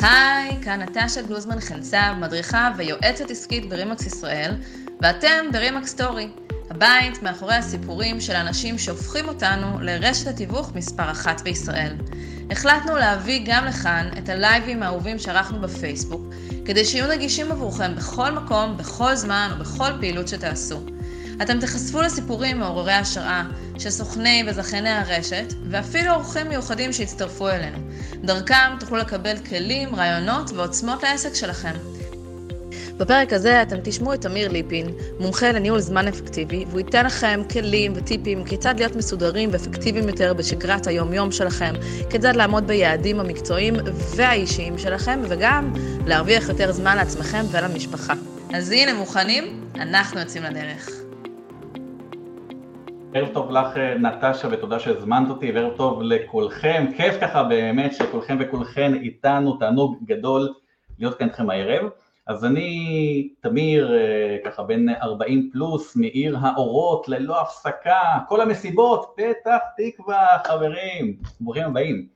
היי, כאן נטשה גלוזמן חנצב, מדריכה ויועצת עסקית ברימקס ישראל, ואתם ברימקס סטורי, הבית מאחורי הסיפורים של אנשים שהופכים אותנו לרשת התיווך מספר אחת בישראל. החלטנו להביא גם לכאן את הלייבים האהובים שערכנו בפייסבוק, כדי שיהיו נגישים עבורכם בכל מקום, בכל זמן ובכל פעילות שתעשו. אתם תחשפו לסיפורים מעוררי השראה של סוכני וזכייני הרשת, ואפילו אורחים מיוחדים שהצטרפו אלינו. דרכם תוכלו לקבל כלים, רעיונות ועוצמות לעסק שלכם. בפרק הזה אתם תשמעו את אמיר ליפין, מומחה לניהול זמן אפקטיבי, והוא ייתן לכם כלים וטיפים כיצד להיות מסודרים ואפקטיביים יותר בשגרת היום-יום שלכם, כיצד לעמוד ביעדים המקצועיים והאישיים שלכם, וגם להרוויח יותר זמן לעצמכם ולמשפחה. אז הנה, מוכנים? אנחנו יוצאים לדרך. ערב טוב לך נטשה ותודה שהזמנת אותי וערב טוב לכולכם, כיף ככה באמת שכולכם וכולכן איתנו, תענוג גדול להיות כאן איתכם הערב. אז אני תמיר ככה בן 40 פלוס מעיר האורות ללא הפסקה, כל המסיבות, פתח תקווה חברים, ברוכים הבאים.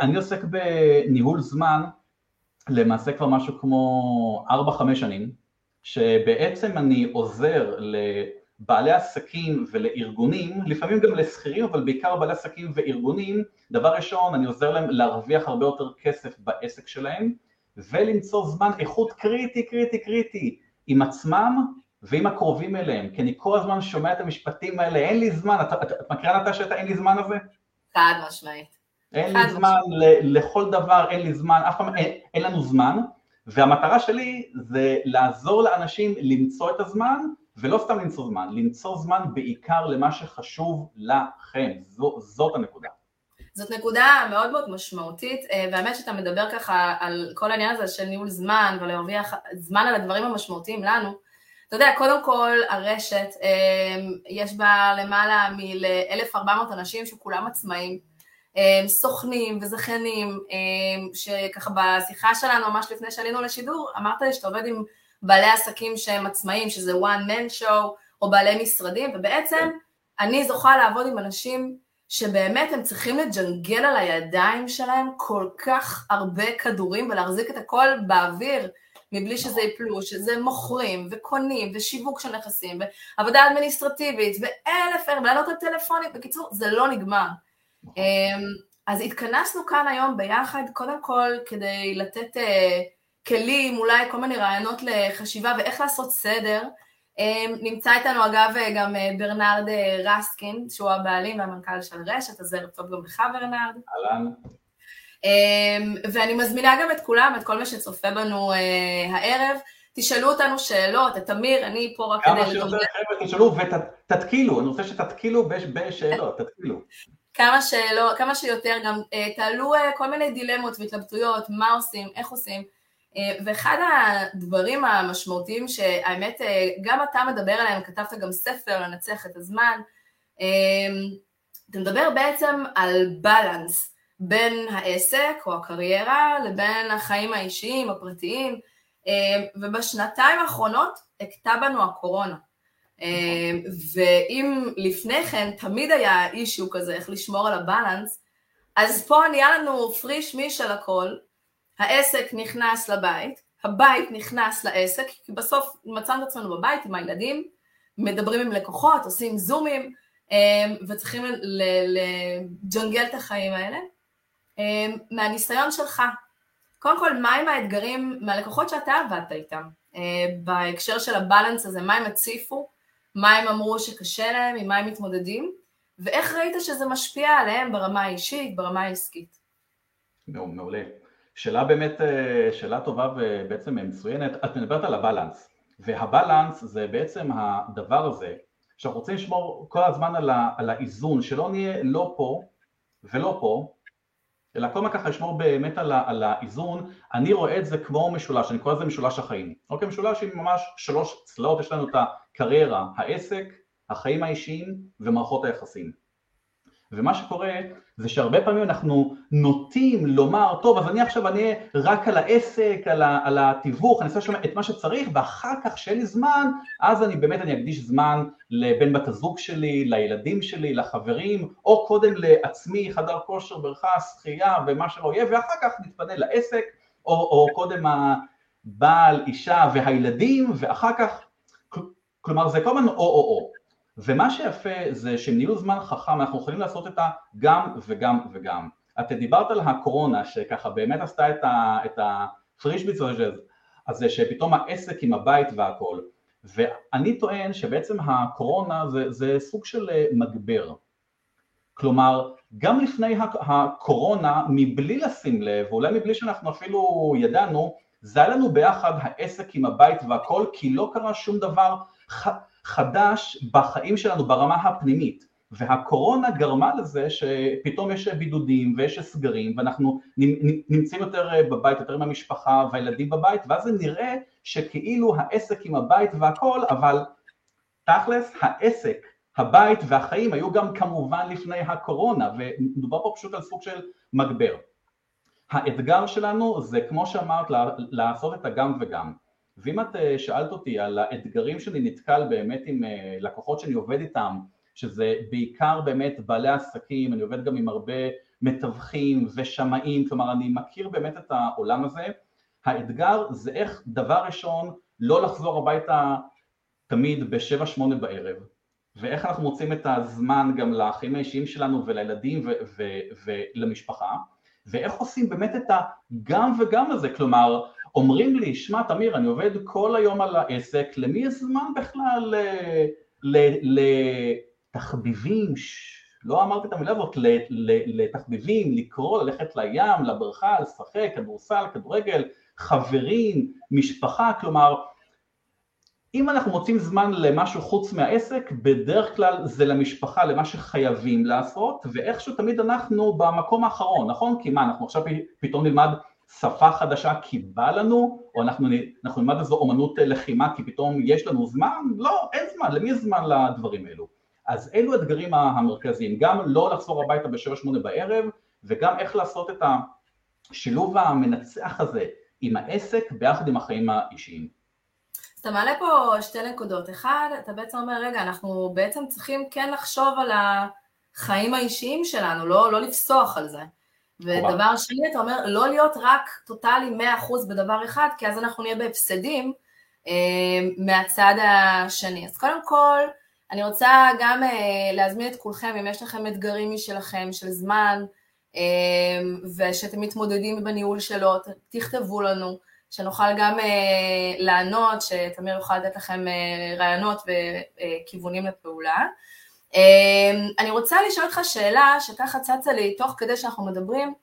אני עוסק בניהול זמן למעשה כבר משהו כמו 4-5 שנים, שבעצם אני עוזר בעלי עסקים ולארגונים, לפעמים גם לשכירים, אבל בעיקר בעלי עסקים וארגונים, דבר ראשון, אני עוזר להם להרוויח הרבה יותר כסף בעסק שלהם, ולמצוא זמן איכות קריטי, קריטי, קריטי, עם עצמם ועם הקרובים אליהם, כי אני כל הזמן שומע את המשפטים האלה, אין לי זמן, את, את, את מכירה נטשה את האין לי זמן הזה? חד משמעית. אין לי זמן ל, לכל דבר, אין לי זמן, אף פעם אין, אין לנו זמן, והמטרה שלי זה לעזור לאנשים למצוא את הזמן, ולא סתם למצוא זמן, למצוא זמן בעיקר למה שחשוב לכם, זו, זאת הנקודה. זאת נקודה מאוד מאוד משמעותית, והאמת שאתה מדבר ככה על כל העניין הזה של ניהול זמן ולהרוויח זמן על הדברים המשמעותיים לנו. אתה יודע, קודם כל הרשת, יש בה למעלה מ-1,400 אנשים שכולם עצמאים, סוכנים וזכיינים, שככה בשיחה שלנו ממש לפני שעלינו לשידור, אמרת לי שאתה עובד עם בעלי עסקים שהם עצמאים, שזה one man show, או בעלי משרדים, ובעצם אני זוכה לעבוד עם אנשים שבאמת הם צריכים לג'נגל על הידיים שלהם כל כך הרבה כדורים ולהחזיק את הכל באוויר מבלי שזה יפלו, שזה מוכרים וקונים ושיווק של נכסים ועבודה אדמיניסטרטיבית ואלף אלף, ולענות על טלפונים, בקיצור זה לא נגמר. אז התכנסנו כאן היום ביחד קודם כל כדי לתת כלים, אולי כל מיני רעיונות לחשיבה ואיך לעשות סדר. נמצא איתנו אגב גם ברנרד רסקין, שהוא הבעלים והמנכ"ל של רשת, אז ערב טוב גם לך ברנרד. אהלן. ואני מזמינה גם את כולם, את כל מי שצופה בנו הערב, תשאלו אותנו שאלות, את אמיר, אני פה רק כדי... כמה שיותר חבר'ה תשאלו ותתקילו, אני רוצה שתתקילו בשאלות, תתקילו. כמה שאלות, כמה שיותר, גם תעלו כל מיני דילמות והתלבטויות, מה עושים, איך עושים. ואחד הדברים המשמעותיים שהאמת גם אתה מדבר עליהם, כתבת גם ספר לנצח את הזמן, אתה מדבר בעצם על בלנס בין העסק או הקריירה לבין החיים האישיים, הפרטיים, ובשנתיים האחרונות הכתה בנו הקורונה. ואם לפני כן תמיד היה אישיו כזה, איך לשמור על הבלנס, אז פה נהיה לנו פריש מיש על הכל, העסק נכנס לבית, הבית נכנס לעסק, כי בסוף מצאנו את עצמנו בבית עם הילדים, מדברים עם לקוחות, עושים זומים, וצריכים לג'נגל את החיים האלה. מהניסיון שלך, קודם כל, מהם האתגרים מהלקוחות שאתה עבדת איתם, בהקשר של הבלנס הזה, מה הם הציפו, מה הם אמרו שקשה להם, עם מה הם מתמודדים, ואיך ראית שזה משפיע עליהם ברמה האישית, ברמה העסקית? מעולה. שאלה באמת, שאלה טובה ובעצם מצוינת, את מדברת על הבלנס, והבלנס זה בעצם הדבר הזה שאנחנו רוצים לשמור כל הזמן על, ה, על האיזון, שלא נהיה לא פה ולא פה, אלא כל הזמן ככה לשמור באמת על, ה, על האיזון, אני רואה את זה כמו משולש, אני קורא לזה משולש החיים, אוקיי, משולש עם ממש שלוש צלעות, יש לנו את הקריירה, העסק, החיים האישיים ומערכות היחסים. ומה שקורה זה שהרבה פעמים אנחנו נוטים לומר, טוב אז אני עכשיו אהיה רק על העסק, על, ה, על התיווך, אני אעשה שם את מה שצריך ואחר כך שאין לי זמן, אז אני באמת אני אקדיש זמן לבן בת הזוג שלי, לילדים שלי, לחברים, או קודם לעצמי, חדר כושר, בריכה, שחייה ומה שלא יהיה, ואחר כך נתפנה לעסק או, או קודם הבעל, אישה והילדים, ואחר כך, כלומר זה כל הזמן או-או-או. ומה שיפה זה שניהול זמן חכם אנחנו יכולים לעשות את הגם וגם וגם. את דיברת על הקורונה שככה באמת עשתה את הפריש הזה שפתאום העסק עם הבית והכל ואני טוען שבעצם הקורונה זה, זה סוג של אה, מגבר כלומר גם לפני הקורונה מבלי לשים לב אולי מבלי שאנחנו אפילו ידענו זה היה לנו ביחד העסק עם הבית והכל כי לא קרה שום דבר חדש בחיים שלנו ברמה הפנימית והקורונה גרמה לזה שפתאום יש בידודים ויש סגרים ואנחנו נמצאים יותר בבית, יותר עם המשפחה והילדים בבית ואז זה נראה שכאילו העסק עם הבית והכל אבל תכלס העסק, הבית והחיים היו גם כמובן לפני הקורונה ומדובר פה פשוט על סוג של מגבר. האתגר שלנו זה כמו שאמרת לעשות את הגם וגם ואם את אה, שאלת אותי על האתגרים שאני נתקל באמת עם אה, לקוחות שאני עובד איתם, שזה בעיקר באמת בעלי עסקים, אני עובד גם עם הרבה מתווכים ושמאים, כלומר אני מכיר באמת את העולם הזה, האתגר זה איך דבר ראשון לא לחזור הביתה תמיד בשבע שמונה בערב, ואיך אנחנו מוצאים את הזמן גם לחיים האישיים שלנו ולילדים ולמשפחה, ואיך עושים באמת את הגם וגם הזה, כלומר אומרים לי, שמע תמיר, אני עובד כל היום על העסק, למי יש זמן בכלל לתחביבים, לא אמרתי את המילה הזאת, לתחביבים, לקרוא, ללכת לים, לבריכה, לשחק, כדורסל, כדורגל, חברים, משפחה, כלומר, אם אנחנו מוצאים זמן למשהו חוץ מהעסק, בדרך כלל זה למשפחה, למה שחייבים לעשות, ואיכשהו תמיד אנחנו במקום האחרון, נכון? כי מה, אנחנו עכשיו פתאום נלמד שפה חדשה כי בא לנו, או אנחנו, אנחנו נלמד איזו אומנות לחימה כי פתאום יש לנו זמן? לא, אין זמן, למי זמן לדברים האלו? אז אלו האתגרים המרכזיים, גם לא לחזור הביתה בשבע שמונה בערב, וגם איך לעשות את השילוב המנצח הזה עם העסק ביחד עם החיים האישיים. אז אתה מעלה פה שתי נקודות. אחד, אתה בעצם אומר, רגע, אנחנו בעצם צריכים כן לחשוב על החיים האישיים שלנו, לא, לא לפסוח על זה. ודבר שני, אתה אומר, לא להיות רק טוטאלי 100% בדבר אחד, כי אז אנחנו נהיה בהפסדים אה, מהצד השני. אז קודם כל, אני רוצה גם אה, להזמין את כולכם, אם יש לכם אתגרים משלכם, של זמן, אה, ושאתם מתמודדים בניהול שלו, תכתבו לנו, שנוכל גם אה, לענות, שתמיר יוכל לתת לכם אה, רעיונות וכיוונים לפעולה. אמ, אני רוצה לשאול אותך שאלה שככה צצה לי תוך כדי שאנחנו מדברים,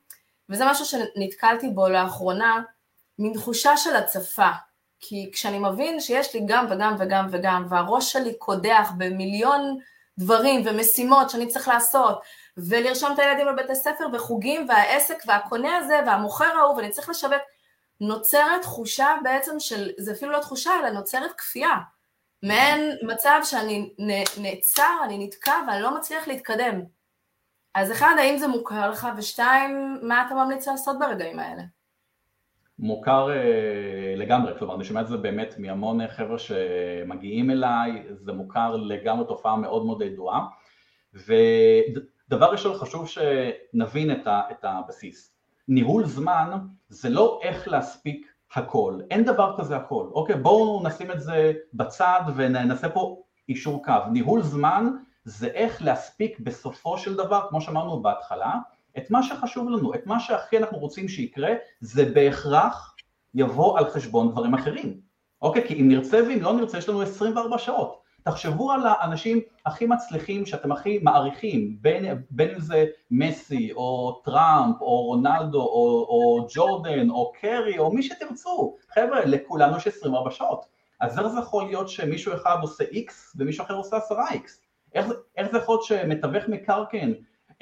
וזה משהו שנתקלתי בו לאחרונה, מין תחושה של הצפה. כי כשאני מבין שיש לי גם וגם וגם וגם, והראש שלי קודח במיליון דברים ומשימות שאני צריך לעשות, ולרשום את הילדים לבית הספר וחוגים והעסק והקונה הזה והמוכר ההוא ואני צריך לשווק, נוצרת תחושה בעצם של, זה אפילו לא תחושה אלא נוצרת כפייה. מעין מצב שאני נעצר, אני נתקע ואני לא מצליח להתקדם. אז אחד, האם זה מוכר לך? ושתיים, מה אתה ממליץ לעשות ברגעים האלה? מוכר uh, לגמרי, כלומר אני שומע את זה באמת מהמון חבר'ה שמגיעים אליי, זה מוכר לגמרי תופעה מאוד מאוד ידועה ודבר ראשון חשוב שנבין את, ה, את הבסיס, ניהול זמן זה לא איך להספיק הכל, אין דבר כזה הכל, אוקיי בואו נשים את זה בצד וננסה פה אישור קו, ניהול זמן זה איך להספיק בסופו של דבר, כמו שאמרנו בהתחלה, את מה שחשוב לנו, את מה שהכי אנחנו רוצים שיקרה, זה בהכרח יבוא על חשבון דברים אחרים, אוקיי? כי אם נרצה ואם לא נרצה יש לנו 24 שעות, תחשבו על האנשים הכי מצליחים שאתם הכי מעריכים, בין, בין אם זה מסי או טראמפ או רונלדו או, או ג'ורדן או קרי או מי שתרצו, חבר'ה לכולנו יש 24 שעות, אז איך זה יכול להיות שמישהו אחד עושה X ומישהו אחר עושה 10X? איך, איך זה יכול להיות שמתווך מקרקעין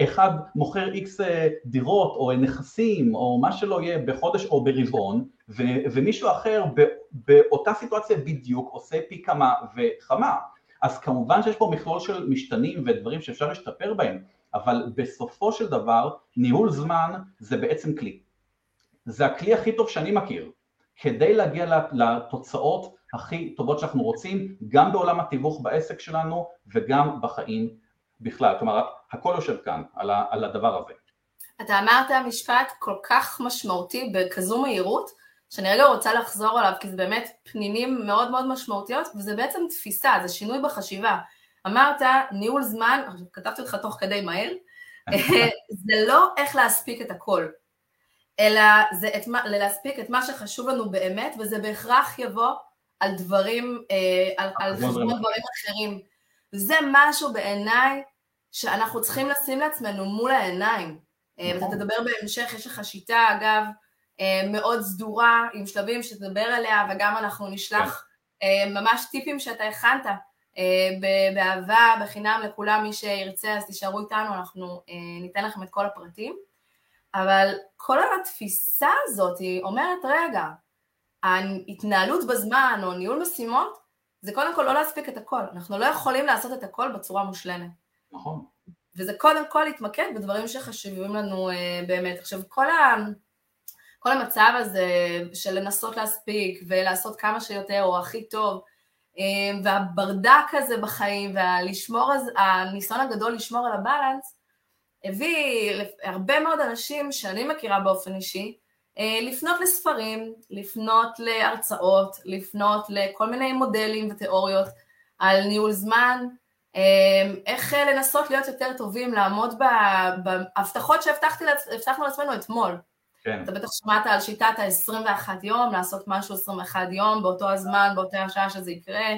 אחד מוכר X אה, דירות או נכסים או מה שלא יהיה בחודש או ברבעון ומישהו אחר באותה סיטואציה בדיוק עושה פי כמה וכמה אז כמובן שיש פה מכלול של משתנים ודברים שאפשר להשתפר בהם, אבל בסופו של דבר ניהול זמן זה בעצם כלי. זה הכלי הכי טוב שאני מכיר, כדי להגיע לתוצאות הכי טובות שאנחנו רוצים, גם בעולם התיווך בעסק שלנו וגם בחיים בכלל, כלומר הכל יושב כאן על, הדבר הזה. אתה אמרת משפט כל כך משמעותי בכזו מהירות, שאני רגע רוצה לחזור עליו, כי זה באמת פנינים מאוד מאוד משמעותיות, וזה בעצם תפיסה, זה שינוי בחשיבה. אמרת, ניהול זמן, כתבתי אותך תוך כדי מהר, זה לא איך להספיק את הכל, אלא זה את מה, להספיק את מה שחשוב לנו באמת, וזה בהכרח יבוא על דברים, אה, על, על חשבון דברים אחרים. זה משהו בעיניי שאנחנו צריכים לשים לעצמנו מול העיניים. אה, ואתה נכון. תדבר בהמשך, יש לך שיטה אגב מאוד סדורה עם שלבים שתדבר עליה וגם אנחנו נשלח כן. ממש טיפים שאתה הכנת באהבה, בחינם לכולם, מי שירצה אז תישארו איתנו, אנחנו ניתן לכם את כל הפרטים. אבל כל התפיסה הזאת היא אומרת, רגע, ההתנהלות בזמן או ניהול משימות זה קודם כל לא להספיק את הכל, אנחנו לא יכולים לעשות את הכל בצורה מושלמת. נכון. וזה קודם כל להתמקד בדברים שחשובים לנו באמת. עכשיו, כל, ה, כל המצב הזה של לנסות להספיק ולעשות כמה שיותר או הכי טוב, uh, והברדק הזה בחיים והלשמור, הניסיון הגדול לשמור על הבלנס, הביא הרבה מאוד אנשים שאני מכירה באופן אישי, אה, לפנות לספרים, לפנות להרצאות, לפנות לכל מיני מודלים ותיאוריות על ניהול זמן, אה, איך לנסות להיות יותר טובים, לעמוד בהבטחות שהבטחנו לעצמנו אתמול. כן. אתה בטח שמעת על שיטת ה-21 יום, לעשות משהו 21 יום באותו הזמן, באותה השעה שזה יקרה,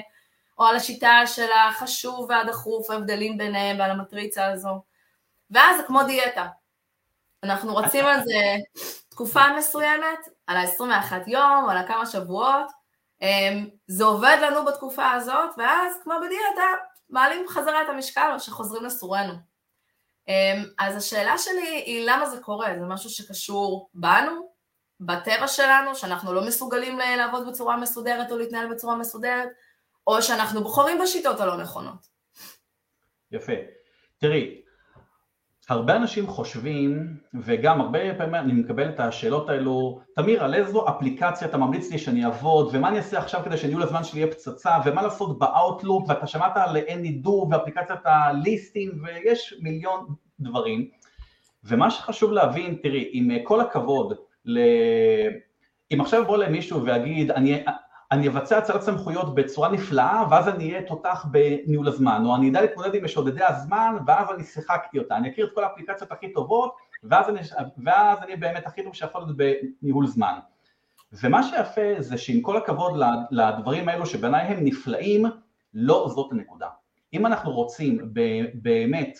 או על השיטה של החשוב והדחוף, ההבדלים ביניהם ועל המטריצה הזו. ואז זה כמו דיאטה. אנחנו רצים על זה תקופה מסוימת, על ה-21 יום, על הכמה שבועות, אמ, זה עובד לנו בתקופה הזאת, ואז כמו בדיאטה, מעלים חזרה את המשקל או שחוזרים לסורנו. אמ, אז השאלה שלי היא למה זה קורה? זה משהו שקשור בנו, בטבע שלנו, שאנחנו לא מסוגלים לעבוד בצורה מסודרת או להתנהל בצורה מסודרת, או שאנחנו בוחרים בשיטות הלא נכונות. יפה. תראי, הרבה אנשים חושבים, וגם הרבה פעמים אני מקבל את השאלות האלו, תמיר, על איזו אפליקציה אתה ממליץ לי שאני אעבוד, ומה אני אעשה עכשיו כדי שניהול הזמן שלי יהיה פצצה, ומה לעשות באאוטלוק, ואתה שמעת על AnyDo ואפליקציית הליסטים, ויש מיליון דברים. ומה שחשוב להבין, תראי, עם כל הכבוד, ל... אם עכשיו יבוא למישהו ויגיד, אני, אני אבצע הצלת סמכויות בצורה נפלאה, ואז אני אהיה תותח בניהול הזמן, או אני אדע להתמודד עם משודדי הזמן, ואז אני שיחקתי אותה, אני אכיר את כל האפליקציות הכי טובות, ואז אני, ואז אני באמת הכי טוב שיכול להיות בניהול זמן. ומה שיפה זה שעם כל הכבוד לדברים האלו שבעיניי הם נפלאים, לא זאת הנקודה. אם אנחנו רוצים באמת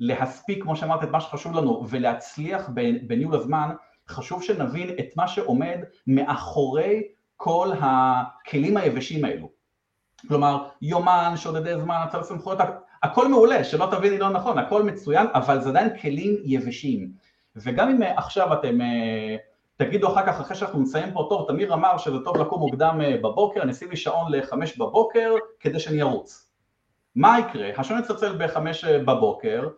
להספיק, כמו שאמרת, את מה שחשוב לנו ולהצליח בניהול הזמן, חשוב שנבין את מה שעומד מאחורי כל הכלים היבשים האלו. כלומר, יומן, שודדי זמן, הצל סמכויות, הכל מעולה, שלא תביני לא נכון, הכל מצוין, אבל זה עדיין כלים יבשים. וגם אם עכשיו אתם אה, תגידו אחר כך, אחרי שאנחנו נסיים פה, טוב, תמיר אמר שזה טוב לקום מוקדם אה, בבוקר, אני אשים לי שעון לחמש בבוקר כדי שאני ארוץ. מה יקרה? השעון יצלצל בחמש אה, בבוקר,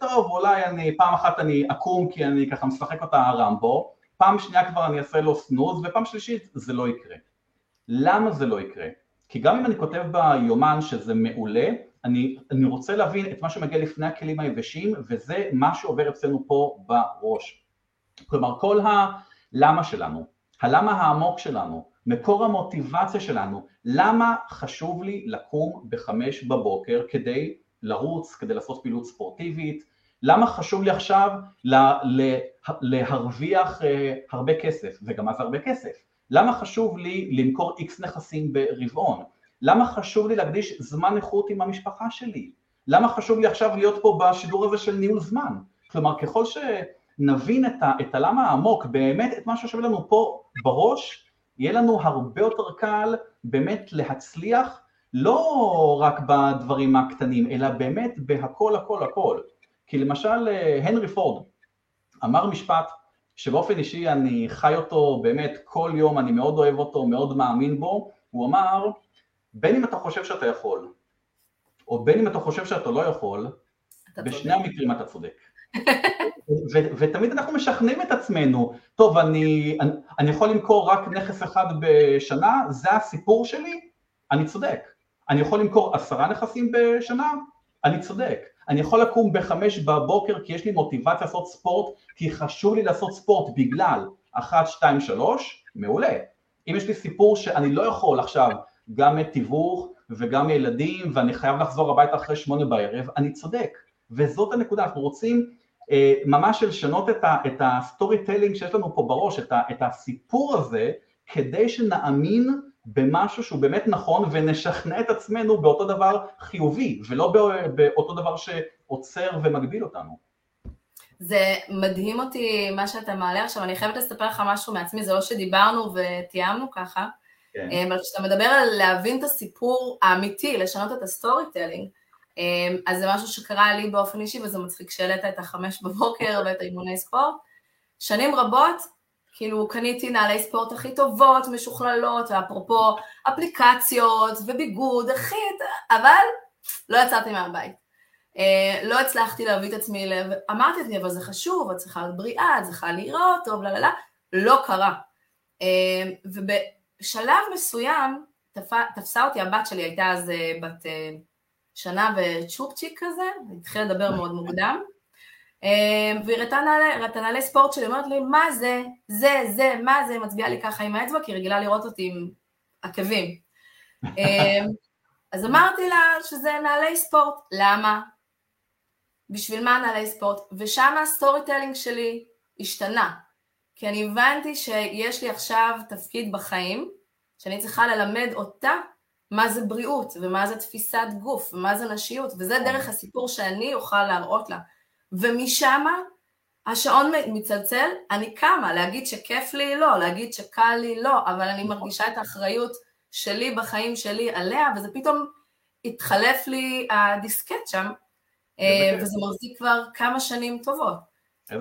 טוב, אולי אני, פעם אחת אני אקום כי אני ככה משחק אותה רמבו, פעם שנייה כבר אני אעשה לו סנוז, ופעם שלישית זה לא יקרה. למה זה לא יקרה? כי גם אם אני כותב ביומן שזה מעולה, אני, אני רוצה להבין את מה שמגיע לפני הכלים היבשים, וזה מה שעובר אצלנו פה בראש. כלומר, כל הלמה שלנו, הלמה העמוק שלנו, מקור המוטיבציה שלנו, למה חשוב לי לקום בחמש בבוקר כדי לרוץ, כדי לעשות פעילות ספורטיבית, למה חשוב לי עכשיו לה, לה, להרוויח אה, הרבה כסף, וגם זה הרבה כסף? למה חשוב לי למכור איקס נכסים ברבעון? למה חשוב לי להקדיש זמן איכות עם המשפחה שלי? למה חשוב לי עכשיו להיות פה בשידור הזה של ניהול זמן? כלומר, ככל שנבין את, ה, את הלמה העמוק, באמת את מה שיושב לנו פה בראש, יהיה לנו הרבה יותר קל באמת להצליח לא רק בדברים הקטנים, אלא באמת בהכל הכל הכל. כי למשל אה, הנרי פורד אמר משפט שבאופן אישי אני חי אותו באמת כל יום, אני מאוד אוהב אותו, מאוד מאמין בו, הוא אמר, בין אם אתה חושב שאתה יכול, או בין אם אתה חושב שאתה לא יכול, בשני צודק. המקרים אתה צודק. ותמיד אנחנו משכנעים את עצמנו, טוב, אני, אני, אני יכול למכור רק נכס אחד בשנה, זה הסיפור שלי, אני צודק. אני יכול למכור עשרה נכסים בשנה, אני צודק. אני יכול לקום בחמש בבוקר כי יש לי מוטיבציה לעשות ספורט, כי חשוב לי לעשות ספורט בגלל אחת, שתיים, שלוש, מעולה. אם יש לי סיפור שאני לא יכול עכשיו גם תיווך וגם ילדים ואני חייב לחזור הביתה אחרי שמונה בערב, אני צודק. וזאת הנקודה, אנחנו רוצים אה, ממש לשנות את ה storytelling שיש לנו פה בראש, את, ה, את הסיפור הזה, כדי שנאמין במשהו שהוא באמת נכון ונשכנע את עצמנו באותו דבר חיובי ולא באותו דבר שעוצר ומגביל אותנו. זה מדהים אותי מה שאתה מעלה עכשיו, אני חייבת לספר לך משהו מעצמי, זה לא שדיברנו ותיאמנו ככה, כן. אה, אבל כשאתה מדבר על להבין את הסיפור האמיתי, לשנות את ה storytelling, אה, אז זה משהו שקרה לי באופן אישי וזה מצחיק שהעלית את החמש בבוקר ואת האימוני ספורט. שנים רבות כאילו קניתי נעלי ספורט הכי טובות, משוכללות, ואפרופו אפליקציות וביגוד, הכי... אבל לא יצאתי מהבית. Uh, לא הצלחתי להביא את עצמי לב, אמרתי לעצמי, אבל זה חשוב, את צריכה להיות בריאה, את צריכה לראות טוב, לא, לא, לא, לא קרה. Uh, ובשלב מסוים תפ... תפסה אותי הבת שלי, הייתה אז אה, בת אה, שנה וצ'ופצ'יק כזה, התחילה לדבר מאוד מוקדם, אמ, והיא ראתה נעלי ספורט שלי, אומרת לי, מה זה, זה, זה, מה זה, מצביעה לי ככה עם האצבע, כי היא רגילה לראות אותי עם עקבים. אמ, אז אמרתי לה שזה נעלי ספורט, למה? בשביל מה נעלי ספורט? ושם ה storytelling שלי השתנה, כי אני הבנתי שיש לי עכשיו תפקיד בחיים, שאני צריכה ללמד אותה מה זה בריאות, ומה זה תפיסת גוף, ומה זה נשיות, וזה דרך הסיפור שאני אוכל להראות לה. ומשם השעון מצלצל, אני קמה, להגיד שכיף לי לא, להגיד שקל לי לא, אבל אני מרגישה את האחריות שלי בחיים שלי עליה, וזה פתאום התחלף לי הדיסקט שם, אה, וזה מחזיק כבר כמה שנים טובות. אה,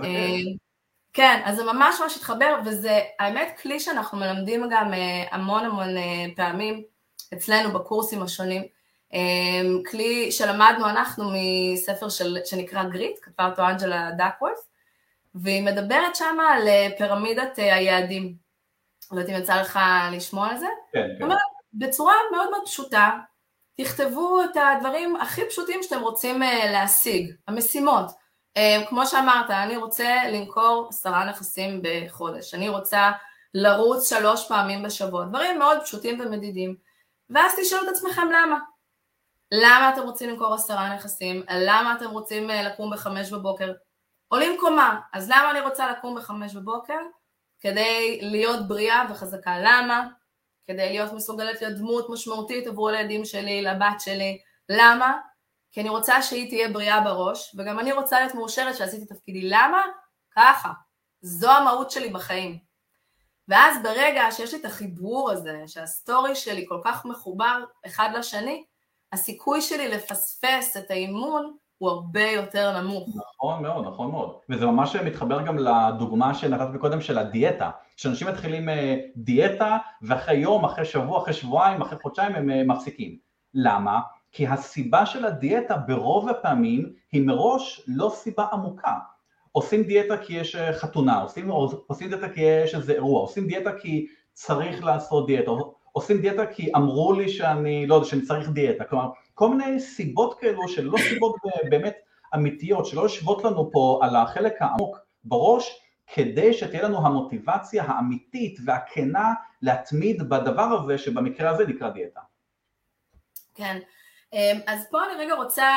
כן, אז זה ממש ממש התחבר, וזה האמת כלי שאנחנו מלמדים גם אה, המון המון פעמים אצלנו בקורסים השונים. אמ, כלי שלמדנו אנחנו מספר של, שנקרא גריט, כתבה אותו אנג'לה דקוולף, והיא מדברת שם על אה, פירמידת אה, היעדים. לא יודעת אם יצא לך לשמוע על זה? כן, כן. אומרת, בצורה מאוד מאוד פשוטה, תכתבו את הדברים הכי פשוטים שאתם רוצים אה, להשיג, המשימות. כמו שאמרת, אני רוצה למכור עשרה נכסים בחודש, אני רוצה לרוץ שלוש פעמים בשבוע, דברים מאוד פשוטים ומדידים, ואז תשאלו את עצמכם למה. למה אתם רוצים למכור עשרה נכסים? למה אתם רוצים אה, לקום בחמש בבוקר? עולים קומה, אז למה אני רוצה לקום בחמש בבוקר? כדי להיות בריאה וחזקה. למה? כדי להיות מסוגלת להיות דמות משמעותית עבור הילדים שלי, לבת שלי. למה? כי אני רוצה שהיא תהיה בריאה בראש, וגם אני רוצה להיות מאושרת שעשיתי תפקידי. למה? ככה. זו המהות שלי בחיים. ואז ברגע שיש לי את החיבור הזה, שהסטורי שלי כל כך מחובר אחד לשני, הסיכוי שלי לפספס את האימון הוא הרבה יותר נמוך. נכון מאוד, נכון מאוד. וזה ממש מתחבר גם לדוגמה שנתת קודם של הדיאטה. שאנשים מתחילים אה, דיאטה ואחרי יום, אחרי שבוע, אחרי שבועיים, אחרי חודשיים הם אה, מפסיקים. למה? כי הסיבה של הדיאטה ברוב הפעמים היא מראש לא סיבה עמוקה. עושים דיאטה כי יש אה, חתונה, עושים, עושים דיאטה כי יש איזה אירוע, עושים דיאטה כי צריך לעשות דיאטה, עושים דיאטה כי אמרו לי שאני, לא יודע, שאני צריך דיאטה, כלומר כל מיני סיבות כאלו שלא סיבות באמת אמיתיות, שלא יושבות לנו פה על החלק העמוק בראש, כדי שתהיה לנו המוטיבציה האמיתית והכנה להתמיד בדבר הזה שבמקרה הזה נקרא דיאטה. כן, אמ, אז פה אני רגע רוצה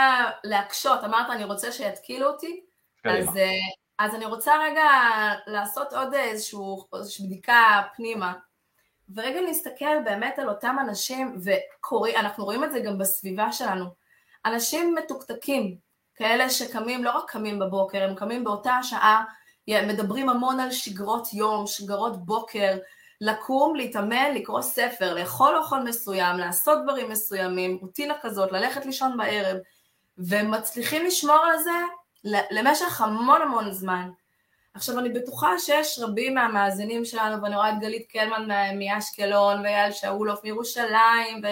להקשות, אמרת אני רוצה שיתקילו אותי, אז, אה, אז אני רוצה רגע לעשות עוד איזושהי בדיקה פנימה. ורגע נסתכל באמת על אותם אנשים, ואנחנו רואים את זה גם בסביבה שלנו, אנשים מתוקתקים, כאלה שקמים, לא רק קמים בבוקר, הם קמים באותה השעה, מדברים המון על שגרות יום, שגרות בוקר, לקום, להתאמן, לקרוא ספר, לאכול אוכל מסוים, לעשות דברים מסוימים, רוטינה כזאת, ללכת לישון בערב, ומצליחים לשמור על זה למשך המון המון זמן. עכשיו אני בטוחה שיש רבים מהמאזינים שלנו, ואני רואה את גלית קלמן מאשקלון, ואייל שאולוף מירושלים,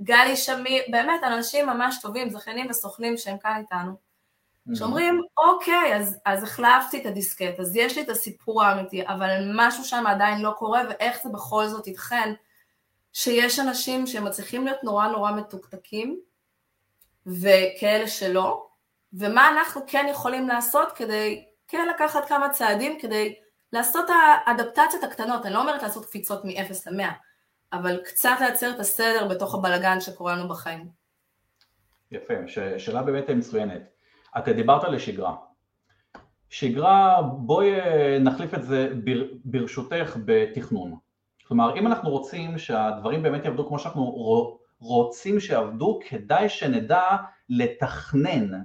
וגלי שמיר, באמת אנשים ממש טובים, זכיינים וסוכנים שהם כאן איתנו, שאומרים, אוקיי, אז, אז החלפתי את הדיסקט, אז יש לי את הסיפור האמיתי, אבל משהו שם עדיין לא קורה, ואיך זה בכל זאת ייתכן שיש אנשים שמצליחים להיות נורא נורא מתוקתקים, וכאלה שלא, ומה אנחנו כן יכולים לעשות כדי כן לקחת כמה צעדים כדי לעשות האדפטציות הקטנות, אני לא אומרת לעשות קפיצות מ-0 ל-100, אבל קצת לייצר את הסדר בתוך הבלגן שקורה לנו בחיים. יפה, שאלה באמת מצוינת. אתה דיברת על שגרה. שגרה, בואי אה, נחליף את זה ברשותך בתכנון. כלומר, אם אנחנו רוצים שהדברים באמת יעבדו כמו שאנחנו רוצים שיעבדו, כדאי שנדע לתכנן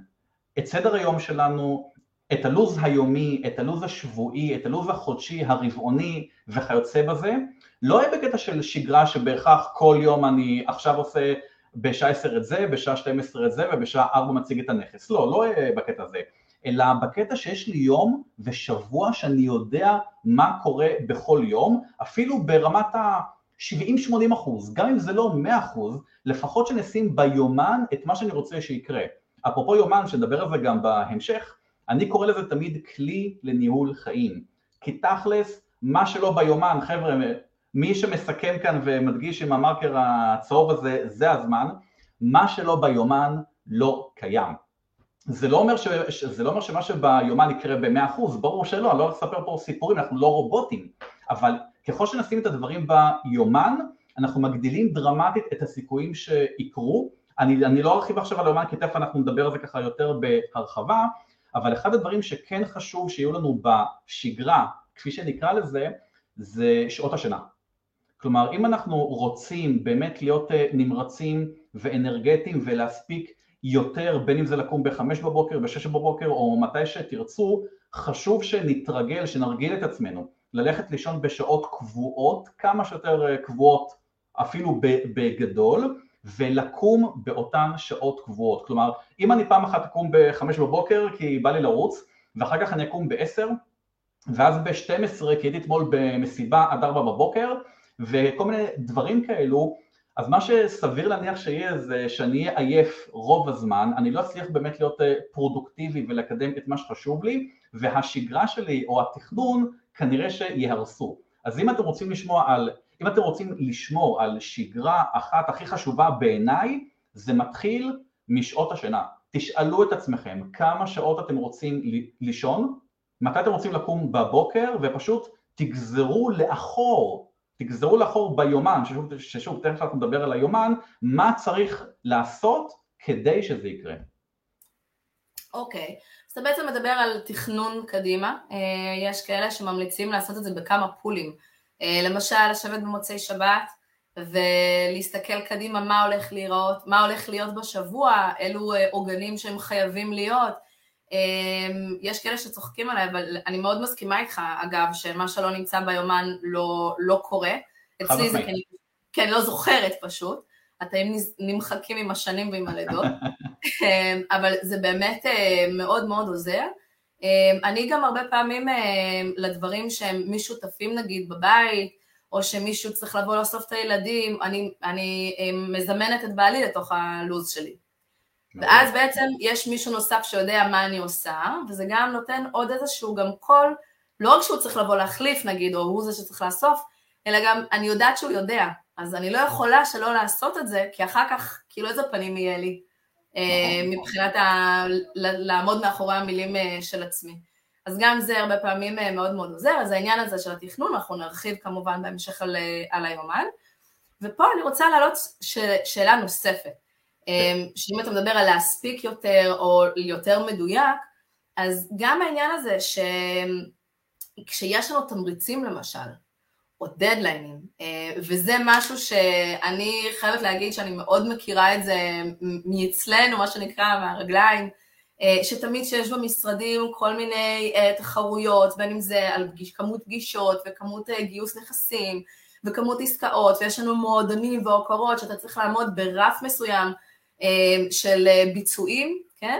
את סדר היום שלנו, את הלו"ז היומי, את הלו"ז השבועי, את הלו"ז החודשי, הרבעוני וכיוצא בזה, לא יהיה בקטע של שגרה שבהכרח כל יום אני עכשיו עושה בשעה 10 את זה, בשעה 12 את זה ובשעה 4 מציג את הנכס, לא, לא יהיה בקטע הזה, אלא בקטע שיש לי יום ושבוע שאני יודע מה קורה בכל יום, אפילו ברמת ה... 70-80 אחוז, גם אם זה לא 100 אחוז, לפחות שנשים ביומן את מה שאני רוצה שיקרה. אפרופו יומן, שנדבר על זה גם בהמשך, אני קורא לזה תמיד כלי לניהול חיים. כי תכלס, מה שלא ביומן, חבר'ה, מי שמסכם כאן ומדגיש עם המרקר הצהוב הזה, זה הזמן, מה שלא ביומן לא קיים. זה לא אומר, ש, זה לא אומר שמה שביומן יקרה ב-100%, ברור שלא, אני לא אספר פה סיפורים, אנחנו לא רובוטים, אבל ככל שנשים את הדברים ביומן, אנחנו מגדילים דרמטית את הסיכויים שיקרו. אני, אני לא ארחיב עכשיו על היומן, כי תכף אנחנו נדבר על זה ככה יותר בהרחבה, אבל אחד הדברים שכן חשוב שיהיו לנו בשגרה, כפי שנקרא לזה, זה שעות השינה. כלומר, אם אנחנו רוצים באמת להיות אה, נמרצים ואנרגטיים ולהספיק יותר, בין אם זה לקום בחמש בבוקר, בשש בבוקר או מתי שתרצו, חשוב שנתרגל, שנרגיל את עצמנו, ללכת לישון בשעות קבועות, כמה שיותר אה, קבועות אפילו בגדול, ולקום באותן שעות קבועות. כלומר, אם אני פעם אחת אקום בחמש בבוקר כי בא לי לרוץ, ואחר כך אני אקום בעשר, ואז ב-12 כי הייתי אתמול במסיבה עד ארבע בבוקר, וכל מיני דברים כאלו, אז מה שסביר להניח שיהיה זה שאני אהיה עייף רוב הזמן, אני לא אצליח באמת להיות אה, פרודוקטיבי ולקדם את מה שחשוב לי, והשגרה שלי או התכנון כנראה שיהרסו. אז אם אתם רוצים לשמוע על אם אתם רוצים לשמור על שגרה אחת הכי חשובה בעיניי, זה מתחיל משעות השינה. תשאלו את עצמכם כמה שעות אתם רוצים לישון, מתי אתם רוצים לקום בבוקר, ופשוט תגזרו לאחור, תגזרו לאחור ביומן, ששוב, ששוב תכף אנחנו נדבר על היומן, מה צריך לעשות כדי שזה יקרה. אוקיי, okay. אז אתה בעצם מדבר על תכנון קדימה, אה, יש כאלה שממליצים לעשות את זה בכמה פולים. אה, למשל, לשבת במוצאי שבת ולהסתכל קדימה מה הולך להיראות, מה הולך להיות בשבוע, אילו אה, עוגנים שהם חייבים להיות. אה, יש כאלה שצוחקים עליי, אבל אני מאוד מסכימה איתך, אגב, שמה שלא נמצא ביומן לא, לא קורה. אצלי זה כי אני לא זוכרת פשוט. התאים נמחקים עם השנים ועם הלידות, אבל זה באמת מאוד מאוד עוזר. אמ, אני גם הרבה פעמים אמ, לדברים שהם משותפים נגיד בבית, או שמישהו צריך לבוא לאסוף את הילדים, אני, אני אמ, מזמנת את בעלי לתוך הלו"ז שלי. ואז בעצם יש מישהו נוסף שיודע מה אני עושה, וזה גם נותן עוד איזשהו גם קול, לא רק שהוא צריך לבוא להחליף נגיד, או הוא זה שצריך לאסוף, אלא גם אני יודעת שהוא יודע, אז אני לא יכולה שלא לעשות את זה, כי אחר כך, כאילו איזה פנים יהיה לי. אה, נכון. מבחינת ה... לעמוד מאחורי המילים אה, של עצמי. אז גם זה הרבה פעמים אה, מאוד מאוד עוזר, אז העניין הזה של התכנון, אנחנו נרחיב כמובן בהמשך על, על היומן. ופה אני רוצה להעלות ש... שאלה נוספת, כן. שאם אתה מדבר על להספיק יותר או יותר מדויק, אז גם העניין הזה שכשיש לנו תמריצים למשל, או דדליינים, אה, וזה משהו שאני חייבת להגיד שאני מאוד מכירה את זה מאצלנו, מה שנקרא, מהרגליים, אה, שתמיד שיש במשרדים כל מיני אה, תחרויות, בין אם זה על כמות פגישות וכמות גיוס נכסים וכמות עסקאות, ויש לנו מועדונים והוקרות שאתה צריך לעמוד ברף מסוים של ביצועים, כן?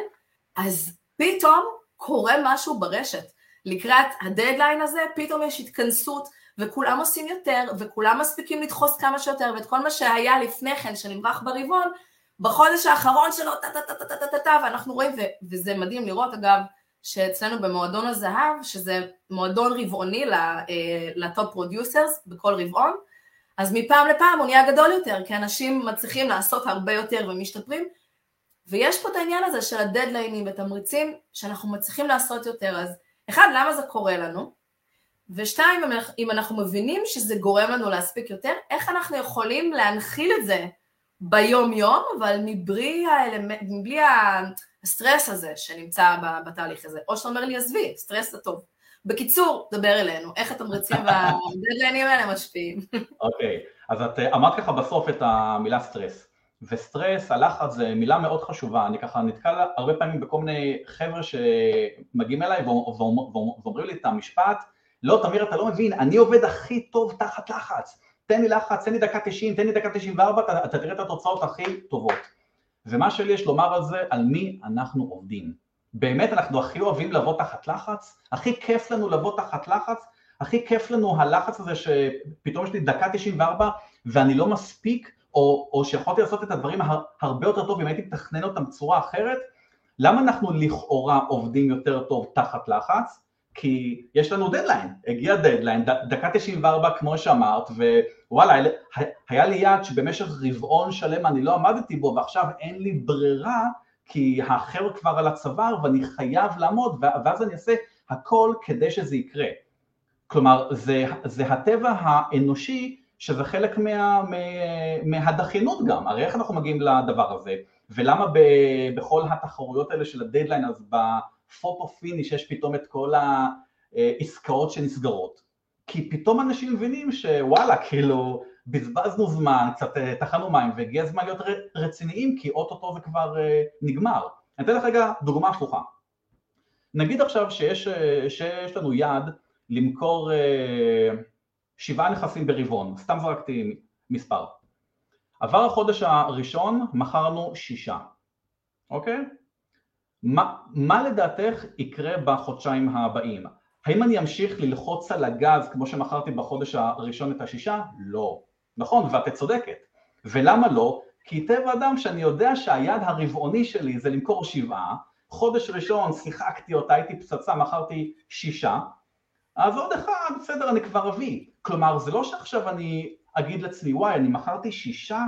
אז פתאום קורה משהו ברשת. לקראת הדדליין הזה, פתאום יש התכנסות וכולם עושים יותר, וכולם מספיקים לדחוס כמה שיותר, ואת כל מה שהיה לפני כן, שנמרח ברבעון, בחודש האחרון שלו, טה טה טה טה טה טה טה, ואנחנו רואים, וזה מדהים לראות אגב, שאצלנו במועדון הזהב, שזה מועדון רבעוני ל top producers בכל רבעון, אז מפעם לפעם הוא נהיה גדול יותר, כי אנשים מצליחים לעשות הרבה יותר ומשתפרים, ויש פה את העניין הזה של הדדליינים ותמריצים שאנחנו מצליחים לעשות יותר, אז אחד, למה זה קורה לנו? ושתיים, אם אנחנו מבינים שזה גורם לנו להספיק יותר, איך אנחנו יכולים להנחיל את זה ביום יום, אבל מבלי, האלמנט, מבלי הסטרס הזה שנמצא בתהליך הזה. או שאתה אומר לי, עזבי, סטרס זה טוב. בקיצור, דבר אלינו, איך התמריצים והדדליינים האלה משפיעים. אוקיי, okay. אז את אה, אמרת ככה בסוף את המילה סטרס. וסטרס, הלחץ זה מילה מאוד חשובה, אני ככה נתקל הרבה פעמים בכל מיני חבר'ה שמגיעים אליי ואומרים לי את המשפט, לא, תמיר, אתה לא מבין, אני עובד הכי טוב תחת לחץ. תן לי לחץ, תן לי דקה 90, תן לי דקה 94, אתה, אתה תראה את התוצאות הכי טובות. ומה שלי יש לומר על זה, על מי אנחנו עובדים. באמת אנחנו הכי אוהבים לבוא תחת לחץ, הכי כיף לנו לבוא תחת לחץ, הכי כיף לנו הלחץ הזה שפתאום יש לי דקה 94 ואני לא מספיק, או, או שיכולתי לעשות את הדברים הרבה יותר טוב אם הייתי מתכנן אותם בצורה אחרת, למה אנחנו לכאורה עובדים יותר טוב תחת לחץ? כי יש לנו דדליין, הגיע דדליין, דקה 94 כמו שאמרת, ווואלה, היה לי יעד שבמשך רבעון שלם אני לא עמדתי בו ועכשיו אין לי ברירה כי החרב כבר על הצוואר ואני חייב לעמוד ואז אני אעשה הכל כדי שזה יקרה. כלומר, זה, זה הטבע האנושי שזה חלק מה, מה, מהדחיינות גם, הרי איך אנחנו מגיעים לדבר הזה, ולמה ב, בכל התחרויות האלה של הדדליין אז ב photo finish יש פתאום את כל העסקאות שנסגרות, כי פתאום אנשים מבינים שוואלה כאילו בזבזנו זמן, קצת אה, טחנו מים והגיע הזמן להיות רציניים כי אוטוטו זה כבר אה, נגמר. אני אתן לך רגע דוגמה הפוכה. נגיד עכשיו שיש, אה, שיש לנו יעד למכור שבעה נכסים ברבעון, סתם זרקתי מספר. עבר החודש הראשון, מכרנו שישה, אוקיי? מה, לדעתך יקרה בחודשיים הבאים? האם אני אמשיך ללחוץ על הגז כמו שמכרתי בחודש הראשון את השישה? לא. נכון, ואת צודקת. ולמה לא? כי טבע אדם שאני יודע שהיעד הרבעוני שלי זה למכור שבעה, חודש ראשון שיחקתי אותה, הייתי פצצה, מכרתי שישה, אז עוד אחד, בסדר, אני כבר אביא. כלומר, זה לא שעכשיו אני אגיד לעצמי, וואי, אני מכרתי שישה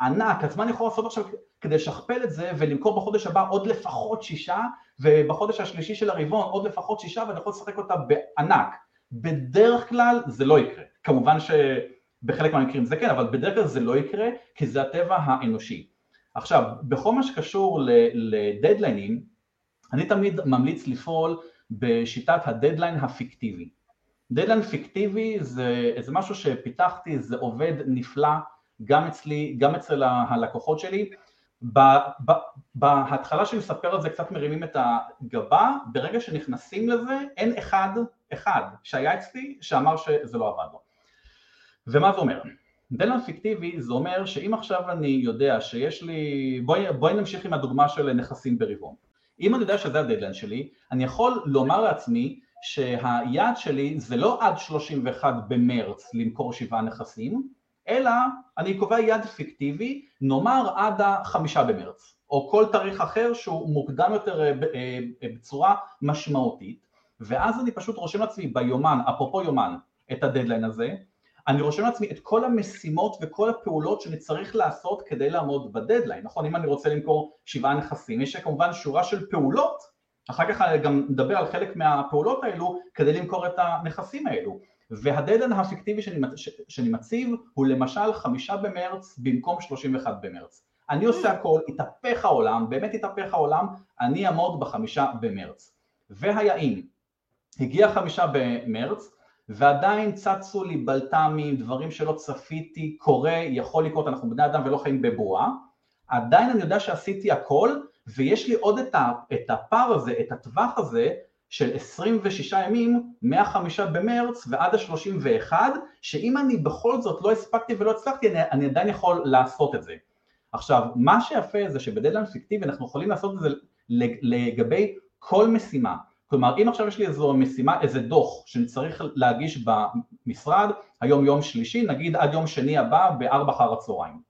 ענק, אז מה אני יכול לעשות עכשיו כדי לשכפל את זה ולמכור בחודש הבא עוד לפחות שישה, ובחודש השלישי של הרבעון עוד לפחות שישה, ואני יכול לשחק אותה בענק. בדרך כלל זה לא יקרה. כמובן שבחלק מהמקרים זה כן, אבל בדרך כלל זה לא יקרה, כי זה הטבע האנושי. עכשיו, בכל מה שקשור לדדליינים, אני תמיד ממליץ לפעול בשיטת הדדליין הפיקטיבי. דדליין פיקטיבי זה, זה משהו שפיתחתי, זה עובד נפלא גם אצלי, גם אצל הלקוחות שלי. בהתחלה שאני מספר על זה קצת מרימים את הגבה, ברגע שנכנסים לזה אין אחד, אחד שהיה אצלי שאמר שזה לא עבד לו. ומה זה אומר? דדליין פיקטיבי זה אומר שאם עכשיו אני יודע שיש לי, בואי, בואי נמשיך עם הדוגמה של נכסים ברבעון. אם אני יודע שזה הדדליין שלי, אני יכול לומר לעצמי שהיעד שלי זה לא עד 31 במרץ למכור שבעה נכסים, אלא אני קובע יעד פיקטיבי, נאמר עד החמישה במרץ, או כל תאריך אחר שהוא מוקדם יותר אה, אה, בצורה משמעותית, ואז אני פשוט רושם לעצמי ביומן, אפרופו יומן, את הדדליין הזה, אני רושם לעצמי את כל המשימות וכל הפעולות שאני צריך לעשות כדי לעמוד בדדליין, נכון? אם אני רוצה למכור שבעה נכסים, יש כמובן שורה של פעולות, אחר כך אני גם נדבר על חלק מהפעולות האלו כדי למכור את הנכסים האלו. והדדליין הפיקטיבי שאני, שאני מציב הוא למשל חמישה במרץ במקום שלושים ואחד במרץ. אני עושה הכל, התהפך העולם, באמת התהפך העולם, אני אעמוד בחמישה במרץ. והיה אם הגיע חמישה במרץ, ועדיין צצו לי בלת"מים, דברים שלא צפיתי, קורה, יכול לקרות, אנחנו בני אדם ולא חיים בבועה, עדיין אני יודע שעשיתי הכל, ויש לי עוד את הפער הזה, את הטווח הזה, של 26 ימים, מה-5 במרץ ועד ה-31, שאם אני בכל זאת לא הספקתי ולא הצלחתי, אני, אני עדיין יכול לעשות את זה. עכשיו, מה שיפה זה שבדדליין פיקטיבי אנחנו יכולים לעשות את זה לגבי כל משימה. כלומר, אם עכשיו יש לי איזו משימה, איזה דוח שאני צריך להגיש במשרד, היום יום שלישי, נגיד עד יום שני הבא בארבע אחר הצהריים.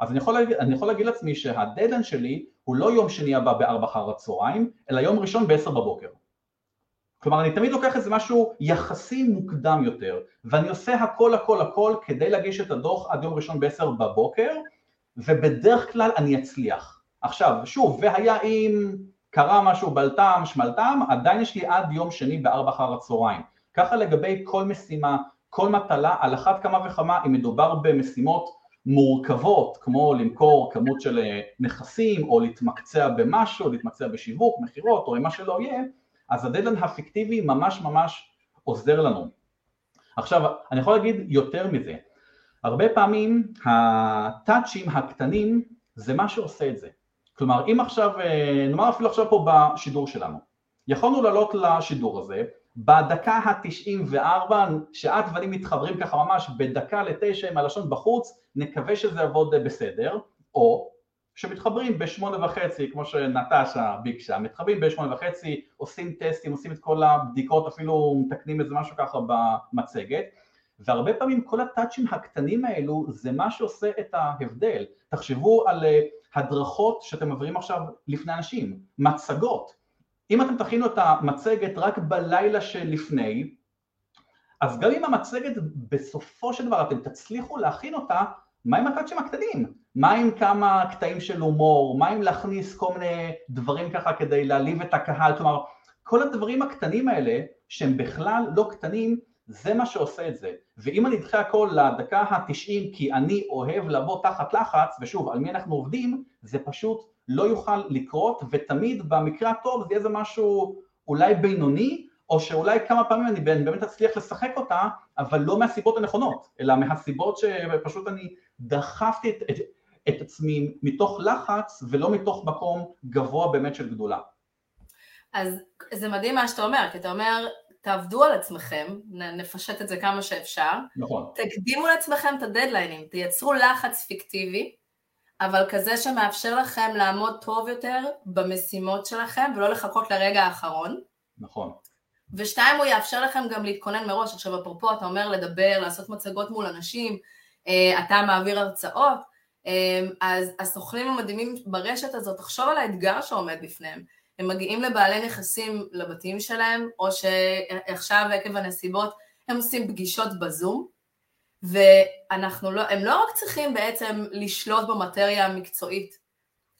אז אני יכול, להגיד, אני יכול להגיד לעצמי שהדדליין שלי הוא לא יום שני הבא בארבע אחר הצהריים, אלא יום ראשון בעשר בבוקר. כלומר, אני תמיד לוקח איזה משהו יחסי מוקדם יותר, ואני עושה הכל הכל הכל כדי להגיש את הדוח עד יום ראשון בעשר בבוקר, ובדרך כלל אני אצליח. עכשיו, שוב, והיה אם קרה משהו בלטם, שמלטם, עדיין יש לי עד יום שני בארבע אחר הצהריים. ככה לגבי כל משימה, כל מטלה, על אחת כמה וכמה, אם מדובר במשימות מורכבות, כמו למכור כמות של אה, נכסים, או להתמקצע במשהו, להתמקצע בשיווק, מכירות, או מה שלא יהיה, אז הדדליין הפיקטיבי ממש ממש עוזר לנו. עכשיו, אני יכול להגיד יותר מזה, הרבה פעמים הטאצ'ים הקטנים זה מה שעושה את זה. כלומר, אם עכשיו, אה, נאמר אפילו עכשיו פה בשידור שלנו, יכולנו לעלות לשידור הזה, בדקה ה-94, שאת ואני מתחברים ככה ממש בדקה לתשע עם הלשון בחוץ, נקווה שזה יעבוד בסדר, או שמתחברים בשמונה וחצי, כמו שנטשה ביקשה, מתחברים בשמונה וחצי, עושים טסטים, עושים את כל הבדיקות, אפילו מתקנים איזה משהו ככה במצגת, והרבה פעמים כל הטאצ'ים הקטנים האלו זה מה שעושה את ההבדל. תחשבו על אה, הדרכות שאתם מעבירים עכשיו לפני אנשים, מצגות. אם אתם תכינו את המצגת רק בלילה שלפני, אז גם אם המצגת בסופו של דבר אתם תצליחו להכין אותה, מה עם הטאצ'ים הקטנים? מה עם כמה קטעים של הומור? מה עם להכניס כל מיני דברים ככה כדי להעליב את הקהל? כלומר, כל הדברים הקטנים האלה, שהם בכלל לא קטנים, זה מה שעושה את זה. ואם אני אדחה הכל לדקה ה-90 כי אני אוהב לבוא תחת לחץ, ושוב, על מי אנחנו עובדים, זה פשוט לא יוכל לקרות, ותמיד במקרה הטוב זה יהיה איזה משהו אולי בינוני, או שאולי כמה פעמים אני באמת אצליח לשחק אותה, אבל לא מהסיבות הנכונות, אלא מהסיבות שפשוט אני דחפתי את, את, את עצמי מתוך לחץ ולא מתוך מקום גבוה באמת של גדולה. אז זה מדהים מה שאתה אומר, כי אתה אומר, תעבדו על עצמכם, נפשט את זה כמה שאפשר, נכון. תקדימו לעצמכם את הדדליינים, תייצרו לחץ פיקטיבי, אבל כזה שמאפשר לכם לעמוד טוב יותר במשימות שלכם ולא לחכות לרגע האחרון. נכון. ושתיים, הוא יאפשר לכם גם להתכונן מראש. עכשיו, אפרופו, אתה אומר לדבר, לעשות מצגות מול אנשים, אה, אתה מעביר הרצאות, אז הסוכנים המדהימים ברשת הזאת, תחשוב על האתגר שעומד בפניהם. הם מגיעים לבעלי נכסים לבתים שלהם, או שעכשיו עקב הנסיבות הם עושים פגישות בזום, והם לא, לא רק צריכים בעצם לשלוט במטריה המקצועית,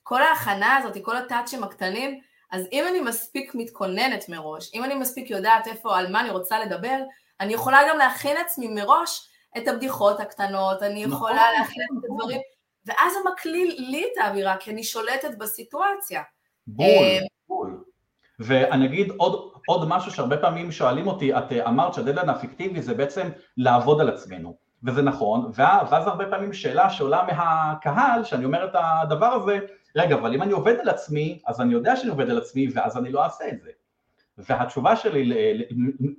כל ההכנה הזאת, כל הטאצ'ים הקטנים, אז אם אני מספיק מתכוננת מראש, אם אני מספיק יודעת איפה, על מה אני רוצה לדבר, אני יכולה גם להכין עצמי מראש את הבדיחות הקטנות, אני יכולה נכון, להכין את. הדברים, ואז זה מקליל לי את האווירה, כי אני שולטת בסיטואציה. בול. אה, בול. ואני אגיד עוד, עוד משהו שהרבה פעמים שואלים אותי, את אמרת שהדדליין הפיקטיבי זה בעצם לעבוד על עצמנו, וזה נכון, ואז הרבה פעמים שאלה שעולה מהקהל, שאני אומר את הדבר הזה, רגע, אבל אם אני עובד על עצמי, אז אני יודע שאני עובד על עצמי, ואז אני לא אעשה את זה. והתשובה שלי,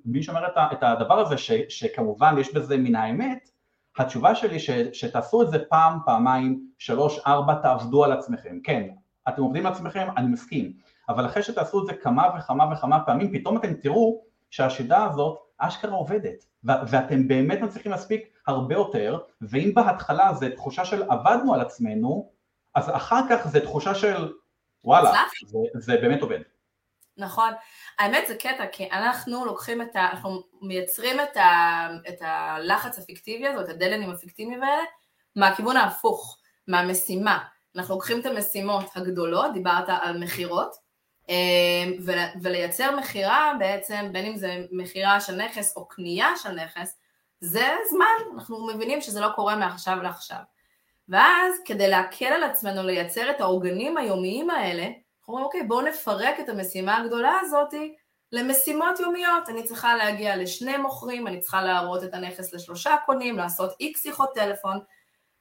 מי שאומר את הדבר הזה, ש, שכמובן יש בזה מן האמת, התשובה שלי ש, שתעשו את זה פעם, פעמיים, שלוש, ארבע, תעבדו על עצמכם. כן, אתם עובדים על עצמכם, אני מסכים, אבל אחרי שתעשו את זה כמה וכמה וכמה פעמים, פתאום אתם תראו שהשידה הזאת אשכרה עובדת, ואתם באמת מצליחים להספיק הרבה יותר, ואם בהתחלה זה תחושה של עבדנו על עצמנו, אז אחר כך זה תחושה של וואלה, זה, זה באמת עובד. נכון, האמת זה קטע, כי אנחנו לוקחים את ה... אנחנו מייצרים את, ה, את הלחץ הפיקטיבי הזה, את הדלנים הפיקטיביים האלה, מהכיוון ההפוך, מהמשימה. אנחנו לוקחים את המשימות הגדולות, דיברת על מכירות, אה, ולייצר מכירה בעצם, בין אם זה מכירה של נכס או קנייה של נכס, זה זמן, אנחנו מבינים שזה לא קורה מעכשיו לעכשיו. ואז כדי להקל על עצמנו לייצר את העוגנים היומיים האלה, אומרים אוקיי בואו נפרק את המשימה הגדולה הזאתי למשימות יומיות, אני צריכה להגיע לשני מוכרים, אני צריכה להראות את הנכס לשלושה קונים, לעשות איקס שיחות טלפון,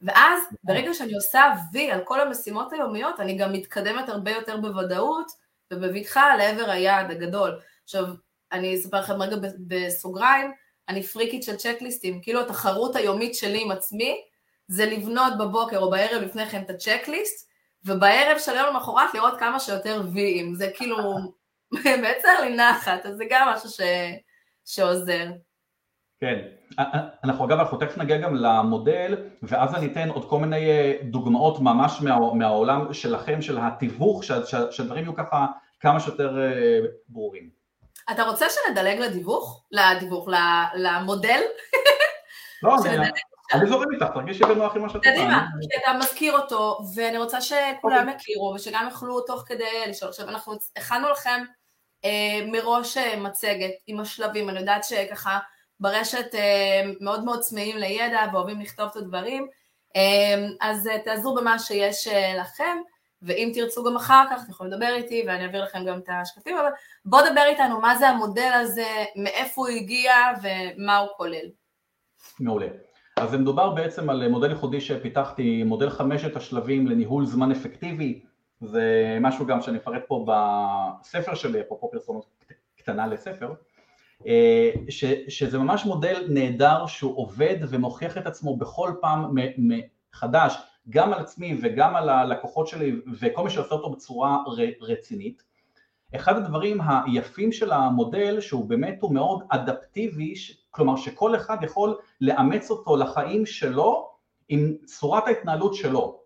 ואז ברגע שאני עושה וי על כל המשימות היומיות, אני גם מתקדמת הרבה יותר בוודאות ובבטחה לעבר היעד הגדול. עכשיו, אני אספר לכם רגע בסוגריים, אני פריקית של צ'קליסטים, כאילו התחרות היומית שלי עם עצמי, זה לבנות בבוקר או בערב לפני כן את הצ'קליסט, ובערב של היום למחרת לראות כמה שיותר ויים, זה כאילו, בעצם לי נחת, אז זה גם משהו ש... שעוזר. כן, אנחנו אגב, אנחנו תכף נגיע גם למודל, ואז אני אתן עוד כל מיני אה, דוגמאות ממש מה, מהעולם שלכם, של התיווך, שהדברים יהיו ככה כמה שיותר אה, ברורים. אתה רוצה שנדלג לדיווח? לדיווח, למודל? לא, אני, אני זורם איתך, תרגישי בנוח עם מה שאת רוצה. קדימה, כי אתה מזכיר אותו, ואני רוצה שכולם יכירו, ושגם יוכלו תוך כדי לשאול. עכשיו, אנחנו הכנו לכם אה, מראש אה, מצגת עם השלבים, אני יודעת שככה ברשת אה, מאוד מאוד צמאים לידע ואוהבים לכתוב את הדברים, אז תעזרו במה שיש לכם. ואם תרצו גם אחר כך, אתם יכולים לדבר איתי ואני אעביר לכם גם את השקפים, אבל בואו דבר איתנו מה זה המודל הזה, מאיפה הוא הגיע ומה הוא כולל. מעולה. אז מדובר בעצם על מודל ייחודי שפיתחתי, מודל חמשת השלבים לניהול זמן אפקטיבי, זה משהו גם שאני אפרט פה בספר שלי, אפרופו פרסומת קטנה לספר, אה, ש, שזה ממש מודל נהדר שהוא עובד ומוכיח את עצמו בכל פעם מחדש, גם על עצמי וגם על הלקוחות שלי וכל מי שעושה אותו בצורה רצינית. אחד הדברים היפים של המודל שהוא באמת הוא מאוד אדפטיבי, כלומר שכל אחד יכול לאמץ אותו לחיים שלו עם צורת ההתנהלות שלו.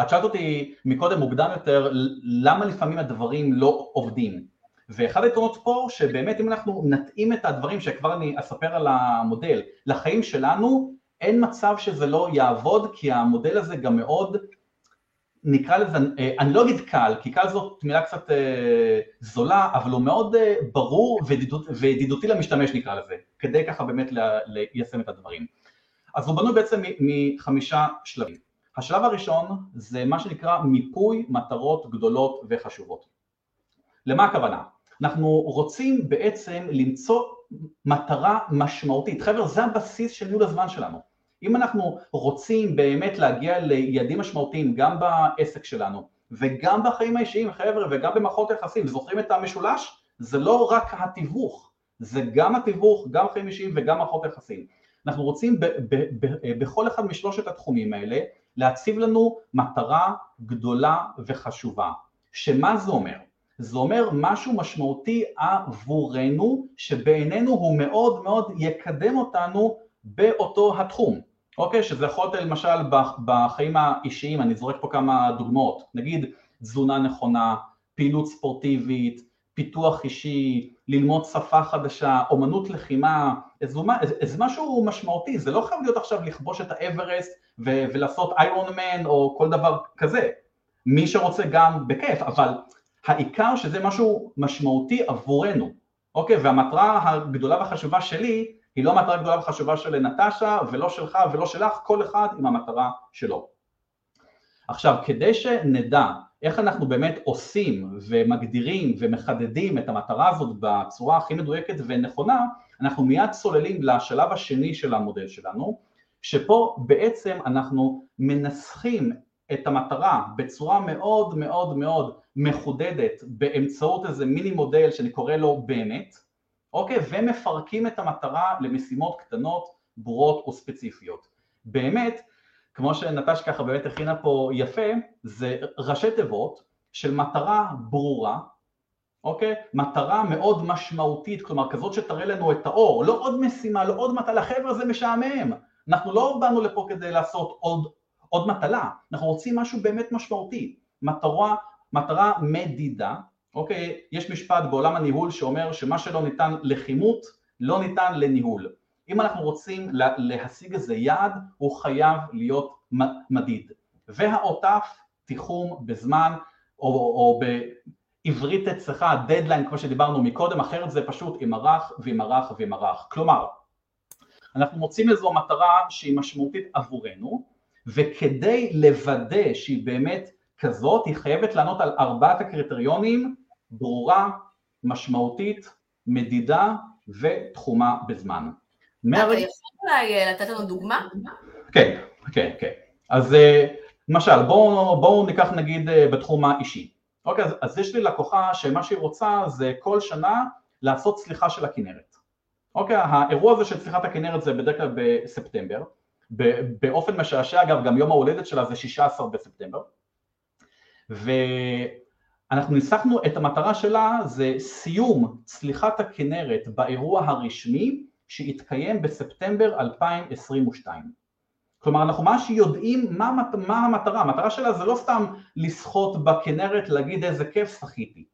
את שאלת אותי מקודם מוקדם יותר למה לפעמים הדברים לא עובדים ואחד היתרונות פה שבאמת אם אנחנו נתאים את הדברים שכבר אני אספר על המודל לחיים שלנו אין מצב שזה לא יעבוד כי המודל הזה גם מאוד נקרא לזה, אה, אני לא אגיד קל, כי קל זאת מילה קצת אה, זולה, אבל הוא מאוד אה, ברור וידידות, וידידותי למשתמש נקרא לזה, כדי ככה באמת ליישם את הדברים. אז הוא בנוי בעצם מחמישה שלבים. השלב הראשון זה מה שנקרא מיפוי מטרות גדולות וחשובות. למה הכוונה? אנחנו רוצים בעצם למצוא מטרה משמעותית. חבר'ה, זה הבסיס של ניהול הזמן שלנו. אם אנחנו רוצים באמת להגיע ליעדים משמעותיים גם בעסק שלנו וגם בחיים האישיים, חבר'ה, וגם במערכות היחסים, זוכרים את המשולש? זה לא רק התיווך, זה גם התיווך, גם חיים אישיים וגם מערכות היחסים. אנחנו רוצים ב- ב- ב- בכל אחד משלושת התחומים האלה להציב לנו מטרה גדולה וחשובה. שמה זה אומר? זה אומר משהו משמעותי עבורנו, שבעינינו הוא מאוד מאוד יקדם אותנו באותו התחום, אוקיי? שזה יכול להיות למשל בחיים האישיים, אני זורק פה כמה דוגמאות, נגיד תזונה נכונה, פעילות ספורטיבית, פיתוח אישי, ללמוד שפה חדשה, אומנות לחימה, איזה, איזה משהו משמעותי, זה לא חייב להיות עכשיו לכבוש את האברסט ו- ולעשות איירון מן או כל דבר כזה, מי שרוצה גם בכיף, אבל העיקר שזה משהו משמעותי עבורנו, אוקיי? והמטרה הגדולה והחשובה שלי היא לא המטרה הגדולה וחשובה של נטשה ולא שלך ולא שלך, כל אחד עם המטרה שלו. עכשיו, כדי שנדע איך אנחנו באמת עושים ומגדירים ומחדדים את המטרה הזאת בצורה הכי מדויקת ונכונה, אנחנו מיד צוללים לשלב השני של המודל שלנו, שפה בעצם אנחנו מנסחים את המטרה בצורה מאוד מאוד מאוד מחודדת באמצעות איזה מיני מודל שאני קורא לו באמת, אוקיי? ומפרקים את המטרה למשימות קטנות, ברורות וספציפיות. באמת, כמו שנטש ככה באמת הכינה פה יפה, זה ראשי תיבות של מטרה ברורה, אוקיי? מטרה מאוד משמעותית, כלומר כזאת שתראה לנו את האור, לא עוד משימה, לא עוד מטלה, חבר'ה זה משעמם, אנחנו לא באנו לפה כדי לעשות עוד, עוד מטלה, אנחנו רוצים משהו באמת משמעותי, מטרה, מטרה מדידה, אוקיי, יש משפט בעולם הניהול שאומר שמה שלא ניתן לכימות לא ניתן לניהול. אם אנחנו רוצים להשיג איזה יעד, הוא חייב להיות מדיד. והעוטף, תיחום בזמן, או, או בעברית אצלך, דדליין, כמו שדיברנו מקודם, אחרת זה פשוט עם ערך ועם ערך ועם ערך. כלומר, אנחנו מוצאים איזו מטרה שהיא משמעותית עבורנו, וכדי לוודא שהיא באמת כזאת, היא חייבת לענות על ארבעת הקריטריונים ברורה, משמעותית, מדידה ותחומה בזמן. אתה יכול אולי אה, לתת לנו דוגמה? כן, כן, כן. אז אה, למשל, בואו בוא ניקח נגיד אה, בתחום האישי. אוקיי, אז, אז יש לי לקוחה שמה שהיא רוצה זה כל שנה לעשות צליחה של הכנרת. אוקיי, האירוע הזה של צליחת הכנרת זה בדרך כלל בספטמבר. באופן משעשע, אגב, גם יום ההולדת שלה זה 16 בספטמבר. ו... אנחנו ניסחנו את המטרה שלה זה סיום צליחת הכנרת באירוע הרשמי שהתקיים בספטמבר 2022. כלומר אנחנו ממש יודעים מה, מה המטרה, המטרה שלה זה לא סתם לשחות בכנרת להגיד איזה כיף שחיתי.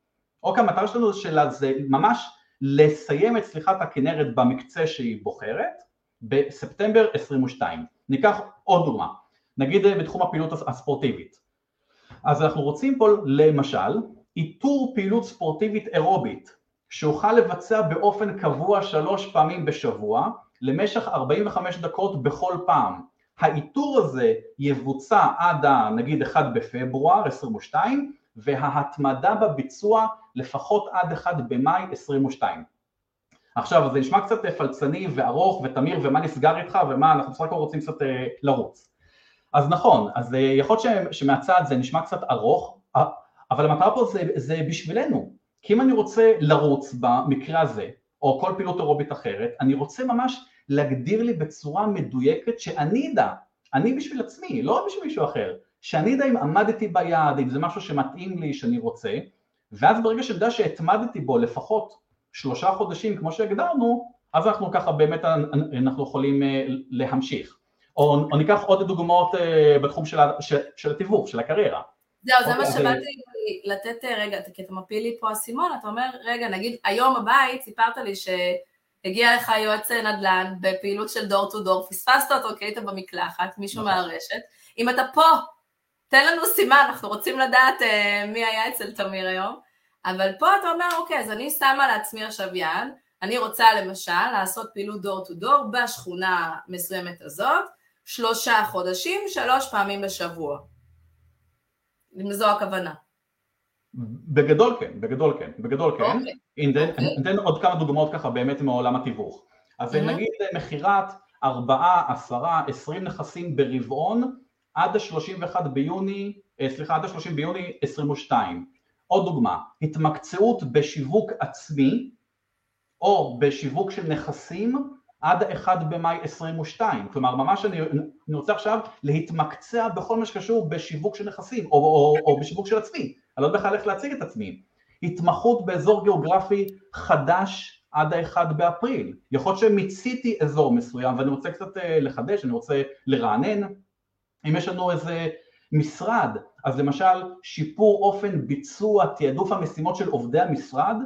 אוקיי, המטרה שלנו שלה זה ממש לסיים את צליחת הכנרת במקצה שהיא בוחרת בספטמבר 22. ניקח עוד דוגמה, נגיד בתחום הפעילות הספורטיבית. אז אנחנו רוצים פה למשל איתור פעילות ספורטיבית אירובית שאוכל לבצע באופן קבוע שלוש פעמים בשבוע למשך 45 דקות בכל פעם. האיתור הזה יבוצע עד נגיד 1 בפברואר 22 וההתמדה בביצוע לפחות עד 1 במאי 22. עכשיו זה נשמע קצת פלצני וארוך ותמיר ומה נסגר איתך ומה אנחנו בסך הכל רוצים קצת אה, לרוץ. אז נכון, אז אה, יכול להיות שמהצד זה נשמע קצת ארוך, אבל המטרה פה זה, זה בשבילנו, כי אם אני רוצה לרוץ במקרה הזה, או כל פעילות אירובית אחרת, אני רוצה ממש להגדיר לי בצורה מדויקת שאני אדע, אני בשביל עצמי, לא בשביל מישהו אחר, שאני אדע אם עמדתי ביעד, אם זה משהו שמתאים לי, שאני רוצה, ואז ברגע שאני יודע שהתמדתי בו לפחות שלושה חודשים כמו שהגדרנו, אז אנחנו ככה באמת אנחנו יכולים אה, להמשיך. או, או ניקח עוד דוגמאות אה, בתחום של, של, של התיווך, של הקריירה. זהו, זה מה אוקיי, שבאתי לתת, אה, רגע, כי אתה מפיל לי פה אסימון, אתה אומר, רגע, נגיד, היום הבית, סיפרת לי שהגיע לך יועץ נדל"ן בפעילות של דור טו דור, פספסת אותו כי היית במקלחת, מישהו נכון. מהרשת, אם אתה פה, תן לנו סימן, אנחנו רוצים לדעת מי היה אצל תמיר היום, אבל פה אתה אומר, אוקיי, אז אני שמה לעצמי עכשיו יד, אני רוצה למשל לעשות פעילות דור טו דור בשכונה מסוימת הזאת, שלושה חודשים, שלוש פעמים בשבוע. אם זו הכוונה. בגדול כן, בגדול כן, בגדול כן. אוקיי. אוקיי. ניתן עוד כמה דוגמאות ככה באמת מעולם התיווך. אז נגיד מכירת ארבעה, עשרה, עשרים נכסים ברבעון עד ה-31 ביוני, אה, סליחה, עד ה-30 ביוני 22. עוד דוגמה, התמקצעות בשיווק עצמי או בשיווק של נכסים עד ה-1 במאי 22, כלומר ממש אני, אני רוצה עכשיו להתמקצע בכל מה שקשור בשיווק של נכסים או, או, או בשיווק של עצמי, אני לא יודע בכלל איך להציג את עצמי, התמחות באזור גיאוגרפי חדש עד ה-1 באפריל, יכול להיות שמיציתי אזור מסוים ואני רוצה קצת אה, לחדש, אני רוצה לרענן, אם יש לנו איזה משרד, אז למשל שיפור אופן ביצוע תעדוף המשימות של עובדי המשרד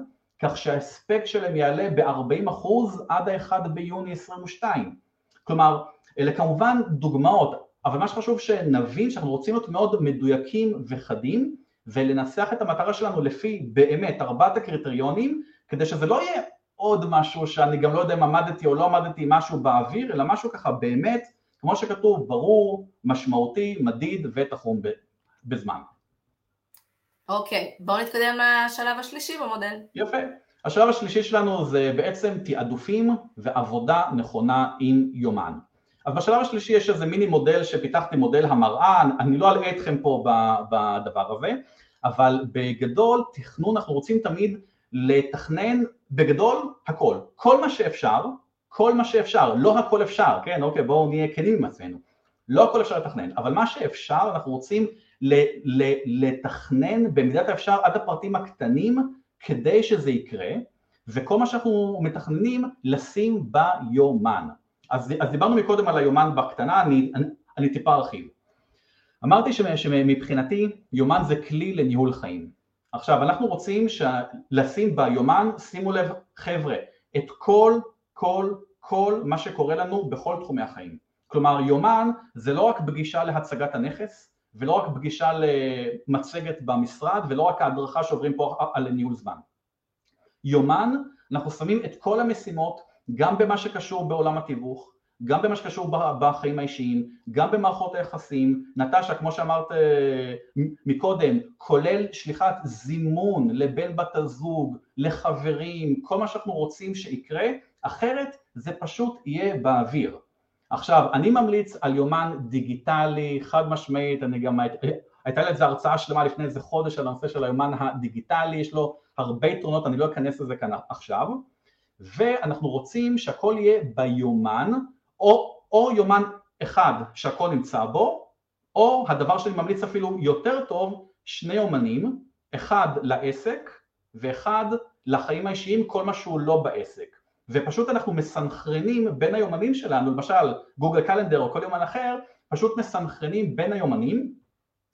כך שההספק שלהם יעלה ב-40% עד ה-1 ביוני 22. כלומר, אלה כמובן דוגמאות, אבל מה שחשוב שנבין שאנחנו רוצים להיות מאוד מדויקים וחדים ולנסח את המטרה שלנו לפי באמת ארבעת הקריטריונים כדי שזה לא יהיה עוד משהו שאני גם לא יודע אם עמדתי או לא עמדתי משהו באוויר, אלא משהו ככה באמת, כמו שכתוב, ברור, משמעותי, מדיד ותחום בזמן. אוקיי, בואו נתקדם לשלב השלישי במודל. יפה. השלב השלישי שלנו זה בעצם תעדופים ועבודה נכונה עם יומן. אז בשלב השלישי יש איזה מיני מודל שפיתחתי, מודל המראה, אני לא אלאה אתכם פה בדבר הזה, אבל בגדול תכנון אנחנו רוצים תמיד לתכנן בגדול הכל, כל מה שאפשר, כל מה שאפשר, לא הכל אפשר, כן, אוקיי, בואו נהיה כנים עם עצמנו, לא הכל אפשר לתכנן, אבל מה שאפשר אנחנו רוצים לתכנן במידת האפשר עד הפרטים הקטנים כדי שזה יקרה, וכל מה שאנחנו מתכננים לשים ביומן. אז, אז דיברנו מקודם על היומן בקטנה, אני, אני, אני טיפה ארחיב. אמרתי שמבחינתי יומן זה כלי לניהול חיים. עכשיו אנחנו רוצים ש... לשים ביומן, שימו לב חבר'ה, את כל, כל, כל מה שקורה לנו בכל תחומי החיים. כלומר יומן זה לא רק פגישה להצגת הנכס, ולא רק פגישה למצגת במשרד ולא רק ההדרכה שעוברים פה על ניהול זמן. יומן, אנחנו שמים את כל המשימות גם במה שקשור בעולם התיווך, גם במה שקשור בחיים האישיים, גם במערכות היחסים, נטשה כמו שאמרת אה, מקודם, כולל שליחת זימון לבן בת הזוג, לחברים, כל מה שאנחנו רוצים שיקרה, אחרת זה פשוט יהיה באוויר. עכשיו, אני ממליץ על יומן דיגיטלי, חד משמעית, אני גם, הייתה לי איזו הרצאה שלמה לפני איזה חודש על הנושא של היומן הדיגיטלי, יש לו הרבה יתרונות, אני לא אכנס לזה כאן עכשיו, ואנחנו רוצים שהכל יהיה ביומן, או, או יומן אחד שהכל נמצא בו, או הדבר שאני ממליץ אפילו יותר טוב, שני יומנים, אחד לעסק ואחד לחיים האישיים, כל מה שהוא לא בעסק. ופשוט אנחנו מסנכרנים בין היומנים שלנו, למשל גוגל קלנדר או כל יומן אחר, פשוט מסנכרנים בין היומנים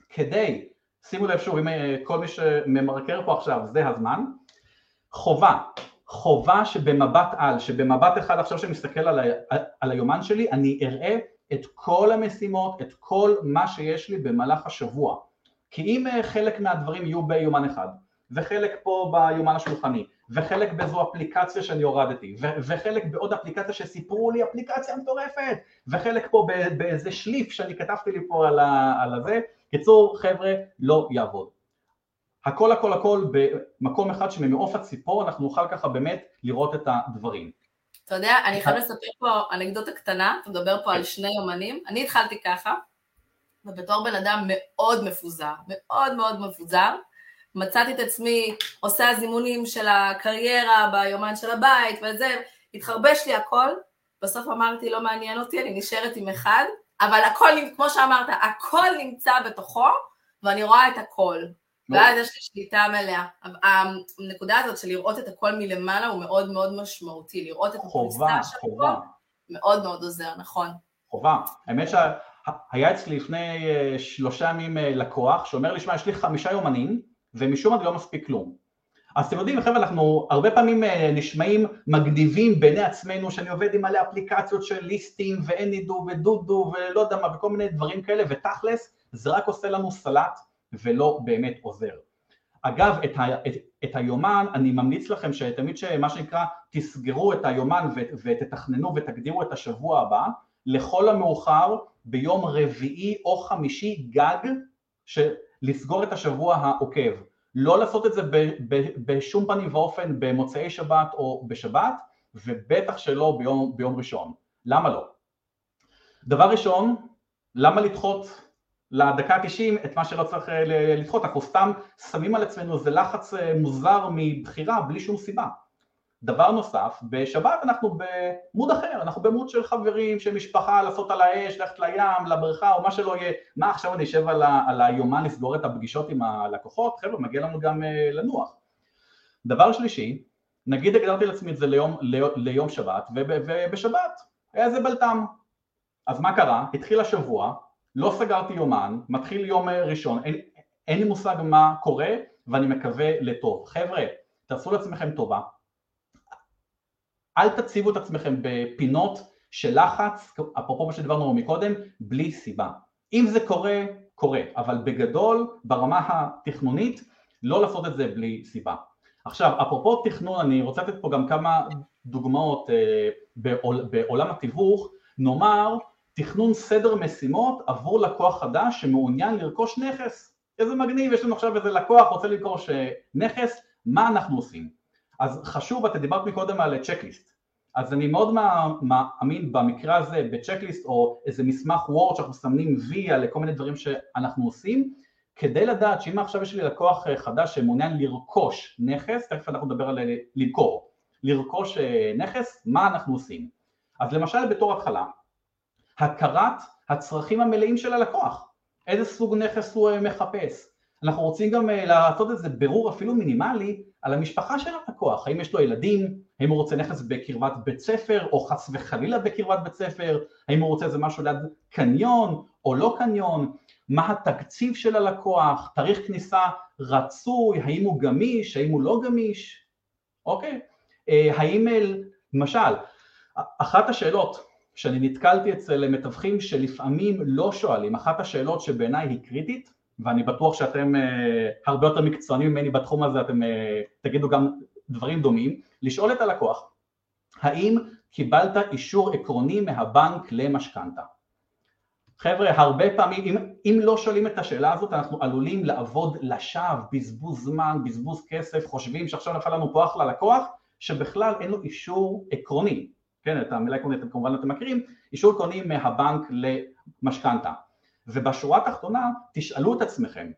כדי, שימו לב שוב, אם אה, כל מי שממרקר פה עכשיו זה הזמן, חובה, חובה שבמבט על, שבמבט אחד עכשיו שאני מסתכל על, ה, על היומן שלי, אני אראה את כל המשימות, את כל מה שיש לי במהלך השבוע. כי אם אה, חלק מהדברים יהיו ביומן אחד, וחלק פה ביומן השולחני, וחלק באיזו אפליקציה שאני הורדתי, ו- וחלק בעוד אפליקציה שסיפרו לי אפליקציה מטורפת, וחלק פה באיזה שליף שאני כתבתי לי פה על, ה- על הזה, קיצור חבר'ה לא יעבוד. הכל הכל הכל במקום אחד שממעוף הציפור אנחנו נוכל ככה באמת לראות את הדברים. אתה יודע, אני חייב לספר פה אנקדוטה קטנה, אתה מדבר פה על שני יומנים, אני התחלתי ככה, ובתור בן אדם מאוד מפוזר, מאוד מאוד מפוזר, מצאתי את עצמי עושה זימונים של הקריירה ביומן של הבית וזה, התחרבש לי הכל, בסוף אמרתי לא מעניין אותי, אני נשארת עם אחד, אבל הכל, כמו שאמרת, הכל נמצא בתוכו, ואני רואה את הכל. ואז יש לי שליטה מלאה. הנקודה הזאת של לראות את הכל מלמעלה הוא מאוד מאוד משמעותי, לראות את הפריסה של הכל מאוד מאוד עוזר, נכון. חובה. האמת שהיה אצלי לפני אה, שלושה ימים אה, לקוח שאומר לי, שמע, יש לי חמישה יומנים ומשום מה זה לא מספיק כלום. אז אתם יודעים, חבר'ה, אנחנו הרבה פעמים אה, נשמעים מגניבים בעיני עצמנו, שאני עובד עם מלא אפליקציות של ליסטים ואנידו ודודו ולא יודע מה וכל מיני דברים כאלה, ותכלס זה רק עושה לנו סלט ולא באמת עוזר. אגב, את, ה, את, את היומן, אני ממליץ לכם שתמיד שמה שנקרא, תסגרו את היומן ותתכננו ותגדירו את השבוע הבא, לכל המאוחר ביום רביעי או חמישי גג, לסגור את השבוע העוקב. לא לעשות את זה ב, ב, בשום פנים ואופן במוצאי שבת או בשבת, ובטח שלא ביום, ביום ראשון. למה לא? דבר ראשון, למה לדחות לדקה ה-90 את מה שלא צריך אה, לדחות? אנחנו סתם שמים על עצמנו איזה לחץ אה, מוזר מבחירה בלי שום סיבה. דבר נוסף, בשבת אנחנו במוד אחר, אנחנו במוד של חברים, של משפחה, לעשות על האש, ללכת לים, לבריכה או מה שלא יהיה, מה עכשיו אני אשב על, על היומן לסגור את הפגישות עם הלקוחות, חבר'ה מגיע לנו גם uh, לנוח. דבר שלישי, נגיד הגדרתי לעצמי את זה ליום, ליום שבת ובשבת היה איזה בלטם, אז מה קרה? התחיל השבוע, לא סגרתי יומן, מתחיל יום אה, ראשון, אין, אין לי מושג מה קורה ואני מקווה לטוב. חבר'ה, תעשו לעצמכם טובה, אל תציבו את עצמכם בפינות של לחץ, אפרופו מה שדיברנו מקודם, בלי סיבה. אם זה קורה, קורה, אבל בגדול, ברמה התכנונית, לא לעשות את זה בלי סיבה. עכשיו, אפרופו תכנון, אני רוצה לתת פה גם כמה דוגמאות אה, בעול, בעולם התיווך, נאמר תכנון סדר משימות עבור לקוח חדש שמעוניין לרכוש נכס. איזה מגניב, יש לנו עכשיו איזה לקוח רוצה לרכוש נכס, מה אנחנו עושים? אז חשוב, אתה דיברת מקודם על צ'קליסט, אז אני מאוד מאמין במקרה הזה בצ'קליסט או איזה מסמך וורד שאנחנו מסמנים וי על כל מיני דברים שאנחנו עושים, כדי לדעת שאם עכשיו יש לי לקוח חדש שמעוניין לרכוש נכס, תכף אנחנו נדבר על למכור, לרכוש אה, נכס, מה אנחנו עושים? אז למשל בתור התחלה, הכרת הצרכים המלאים של הלקוח, איזה סוג נכס הוא אה, מחפש, אנחנו רוצים גם אה, לעשות איזה בירור אפילו מינימלי על המשפחה של הלקוח, האם יש לו ילדים, האם הוא רוצה נכס בקרבת בית ספר או חס וחלילה בקרבת בית ספר, האם הוא רוצה איזה משהו ליד קניון או לא קניון, מה התקציב של הלקוח, תאריך כניסה רצוי, האם הוא גמיש, האם הוא לא גמיש, אוקיי? אה, האם למשל, אחת השאלות שאני נתקלתי אצל מתווכים שלפעמים לא שואלים, אחת השאלות שבעיניי היא קריטית ואני בטוח שאתם uh, הרבה יותר מקצוענים ממני בתחום הזה, אתם uh, תגידו גם דברים דומים, לשאול את הלקוח, האם קיבלת אישור עקרוני מהבנק למשכנתה? חבר'ה, הרבה פעמים, אם, אם לא שואלים את השאלה הזאת, אנחנו עלולים לעבוד לשווא, בזבוז זמן, בזבוז כסף, חושבים שעכשיו נפל לנו פה אחלה לקוח, שבכלל אין לו אישור עקרוני, כן, את המילה עקרונית אתם כמובן אתם מכירים, אישור עקרוני מהבנק למשכנתה. ובשורה התחתונה תשאלו את עצמכם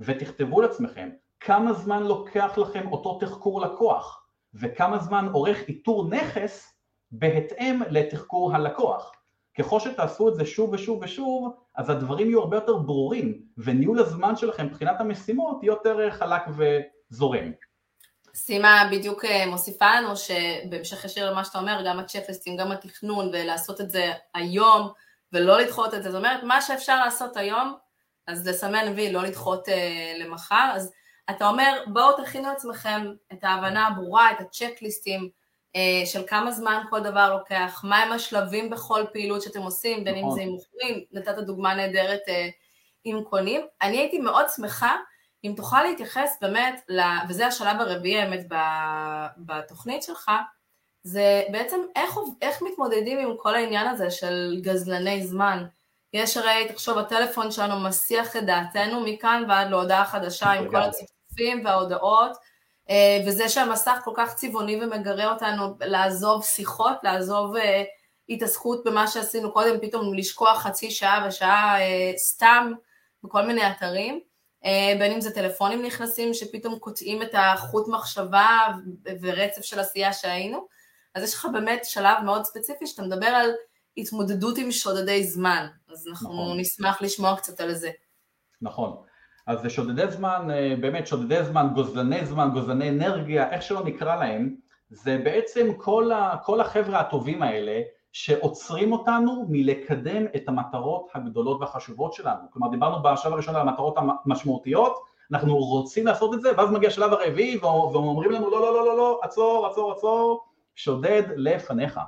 ותכתבו לעצמכם כמה זמן לוקח לכם אותו תחקור לקוח וכמה זמן עורך איתור נכס בהתאם לתחקור הלקוח. ככל שתעשו את זה שוב ושוב ושוב, אז הדברים יהיו הרבה יותר ברורים, וניהול הזמן שלכם מבחינת המשימות יהיה יותר חלק וזורם. סימה בדיוק אה, מוסיפה לנו שבהמשך ישיר למה שאתה אומר, גם הצ'פליסטים, גם התכנון, ולעשות את זה היום, ולא לדחות את זה. זאת אומרת, מה שאפשר לעשות היום, אז לסמן וי, לא לדחות uh, למחר. אז אתה אומר, בואו תכינו לעצמכם את ההבנה הברורה, את הצ'קליסטים אה, של כמה זמן כל דבר לוקח, מהם השלבים בכל פעילות שאתם עושים, בין אם נכון. זה עם מוכרים, נתת דוגמה נהדרת אה, עם קונים. אני הייתי מאוד שמחה אם תוכל להתייחס באמת, ל- וזה השלב הרביעי האמת בתוכנית שלך, זה בעצם איך, איך מתמודדים עם כל העניין הזה של גזלני זמן. יש הרי, תחשוב, הטלפון שלנו מסיח את דעתנו מכאן ועד להודעה חדשה עם כל. הצפצופים וההודעות, אה, וזה שהמסך כל כך צבעוני ומגרה אותנו לעזוב שיחות, לעזוב אה, התעסקות במה שעשינו קודם, פתאום לשכוח חצי שעה ושעה אה, סתם בכל מיני אתרים, בין אם זה טלפונים נכנסים שפתאום קוטעים את החוט מחשבה ורצף של עשייה שהיינו, אז יש לך באמת שלב מאוד ספציפי שאתה מדבר על התמודדות עם שודדי זמן, אז אנחנו נכון. נשמח לשמוע קצת על זה. נכון. אז שודדי זמן, אה, באמת שודדי זמן, גוזלני זמן, גוזלני אנרגיה, איך שלא נקרא להם, זה בעצם כל, ה, כל החבר'ה הטובים האלה שעוצרים אותנו מלקדם את המטרות הגדולות והחשובות שלנו. כלומר, דיברנו בשלב הראשון על המטרות המשמעותיות, אנחנו רוצים לעשות את זה, ואז מגיע השלב הרביעי והם אומרים לנו לא, לא, לא, לא, לא, עצור, עצור, עצור, שודד לפניך.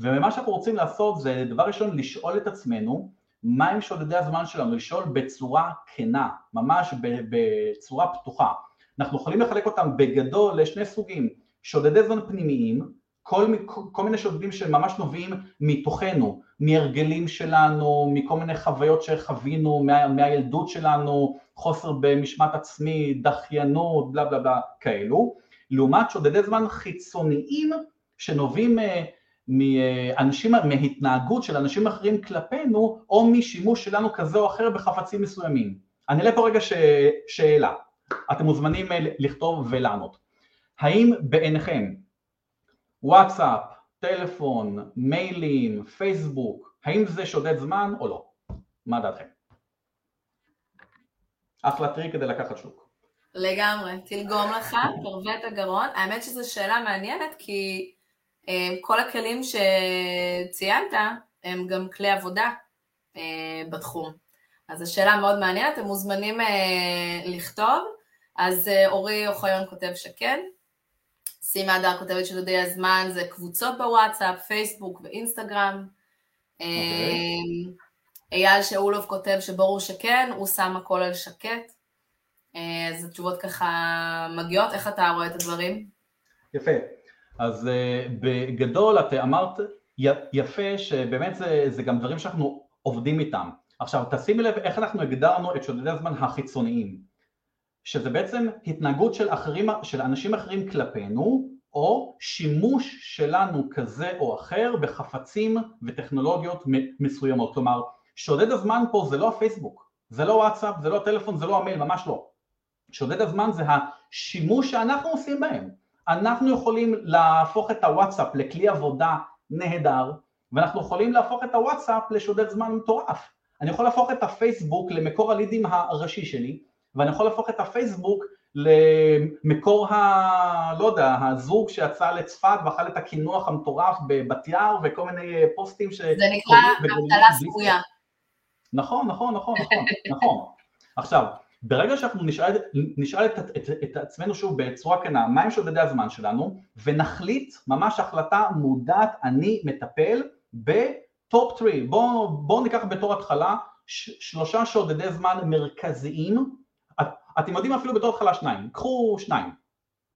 ומה שאנחנו רוצים לעשות זה דבר ראשון לשאול את עצמנו מה הם שודדי הזמן שלנו, לשאול בצורה כנה, ממש בצורה פתוחה. אנחנו יכולים לחלק אותם בגדול לשני סוגים, שודדי זמן פנימיים, כל, כל מיני שודדים שממש נובעים מתוכנו, מהרגלים שלנו, מכל מיני חוויות שחווינו מה, מהילדות שלנו, חוסר במשמעת עצמי, דחיינות, בלה בלה בלה, כאלו, לעומת שודדי זמן חיצוניים שנובעים מאנשים, מהתנהגות של אנשים אחרים כלפינו, או משימוש שלנו כזה או אחר בחפצים מסוימים. אני אעלה פה רגע ש... שאלה, אתם מוזמנים לכתוב ולענות. האם בעיניכם וואטסאפ, טלפון, מיילים, פייסבוק, האם זה שודד זמן או לא? מה דעתכם? אחלה טריק כדי לקחת שלוק. לגמרי, תלגום לך, תרווה את הגרון. האמת שזו שאלה מעניינת כי כל הכלים שציינת הם גם כלי עבודה בתחום. אז זו שאלה מאוד מעניינת, אתם מוזמנים לכתוב. אז אורי אוחיון כותב שכן. סימה הדר כותבת שדודי הזמן זה קבוצות בוואטסאפ, פייסבוק ואינסטגרם. Okay. אייל שאולוב כותב שברור שכן, הוא שם הכל על שקט. אז התשובות ככה מגיעות, איך אתה רואה את הדברים? יפה. אז uh, בגדול את אמרת יפה שבאמת זה, זה גם דברים שאנחנו עובדים איתם. עכשיו תשימי לב איך אנחנו הגדרנו את שודדי הזמן החיצוניים, שזה בעצם התנהגות של, אחרים, של אנשים אחרים כלפינו, או שימוש שלנו כזה או אחר בחפצים וטכנולוגיות מסוימות. כלומר, שודד הזמן פה זה לא הפייסבוק, זה לא וואטסאפ, זה לא הטלפון, זה לא המייל, ממש לא. שודד הזמן זה השימוש שאנחנו עושים בהם. אנחנו יכולים להפוך את הוואטסאפ לכלי עבודה נהדר, ואנחנו יכולים להפוך את הוואטסאפ לשודד זמן מטורף. אני יכול להפוך את הפייסבוק למקור הלידים הראשי שלי, ואני יכול להפוך את הפייסבוק למקור ה... לא יודע, הזוג שיצא לצפת ואכל את הקינוח המטורף בבת יער וכל מיני פוסטים ש... זה נקרא אבטלה סמויה. נכון, נכון, נכון, נכון, נכון. עכשיו, ברגע שאנחנו נשאל, נשאל את, את, את, את עצמנו שוב בצורה כנה, מהם שודדי הזמן שלנו, ונחליט ממש החלטה מודעת, אני מטפל בטופ 3, בואו בוא ניקח בתור התחלה ש, שלושה שודדי זמן מרכזיים, את, אתם יודעים אפילו בתור התחלה שניים, קחו שניים,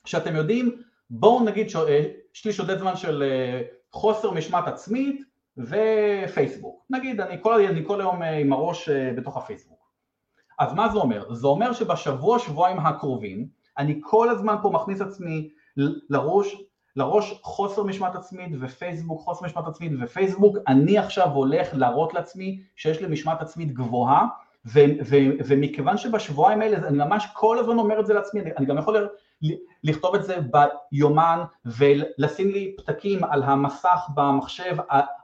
שאתם יודעים, בואו נגיד יש לי שודד זמן של חוסר משמעת עצמית ופייסבוק, נגיד אני כל, אני כל היום עם הראש בתוך הפייסבוק. אז מה זה אומר? זה אומר שבשבוע שבועיים הקרובים אני כל הזמן פה מכניס עצמי לראש, לראש חוסר משמעת עצמית ופייסבוק, חוסר משמעת עצמית ופייסבוק, אני עכשיו הולך להראות לעצמי שיש לי משמעת עצמית גבוהה ו- ו- ומכיוון שבשבועיים האלה אני ממש כל הזמן אומר את זה לעצמי, אני גם יכול לכתוב את זה ביומן ולשים לי פתקים על המסך במחשב,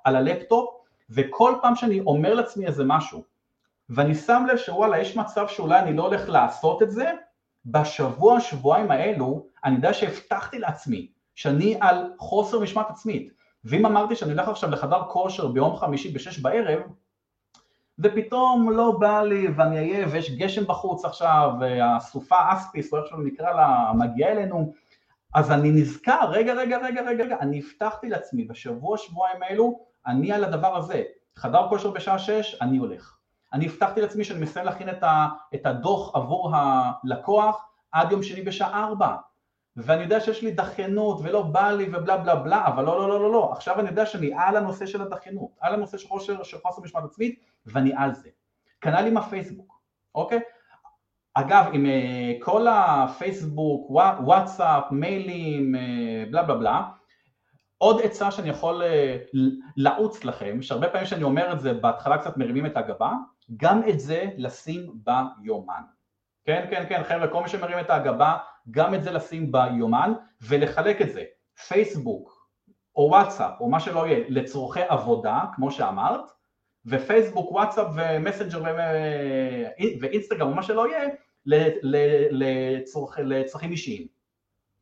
על הלפטופ וכל פעם שאני אומר לעצמי איזה משהו ואני שם לב שוואלה, יש מצב שאולי אני לא הולך לעשות את זה, בשבוע, שבועיים האלו, אני יודע שהבטחתי לעצמי שאני על חוסר משמעת עצמית. ואם אמרתי שאני הולך עכשיו לחדר כושר ביום חמישי בשש בערב, ופתאום לא בא לי ואני עייף ויש גשם בחוץ עכשיו, והסופה אספיס, או איך שהוא נקרא לה, מגיעה אלינו, אז אני נזכר, רגע, רגע, רגע, רגע, רגע, אני הבטחתי לעצמי בשבוע, שבועיים האלו, אני על הדבר הזה, חדר כושר בשעה שש, אני הולך. אני הבטחתי לעצמי שאני מסיים להכין את, ה, את הדוח עבור הלקוח עד יום שני בשעה ארבע. ואני יודע שיש לי דחיינות ולא בא לי ובלה בלה בלה, אבל לא, לא, לא, לא, לא, עכשיו אני יודע שאני על הנושא של הדחיינות, על הנושא של חוסר, של חוסר משמעת עצמית, ואני על זה. כנ"ל עם הפייסבוק, אוקיי? אגב, עם uh, כל הפייסבוק, וואטסאפ, מיילים, uh, בלה בלה בלה, עוד עצה שאני יכול uh, לעוץ לכם, שהרבה פעמים שאני אומר את זה, בהתחלה קצת מרימים את הגבה, גם את זה לשים ביומן. כן, כן, כן, חבר'ה, כל מי שמרים את הגבה, גם את זה לשים ביומן ולחלק את זה, פייסבוק או וואטסאפ או מה שלא יהיה, לצורכי עבודה, כמו שאמרת, ופייסבוק, וואטסאפ ומסנג'ר ואינסטגרם או מה שלא יהיה, לצורכ, לצרכים אישיים,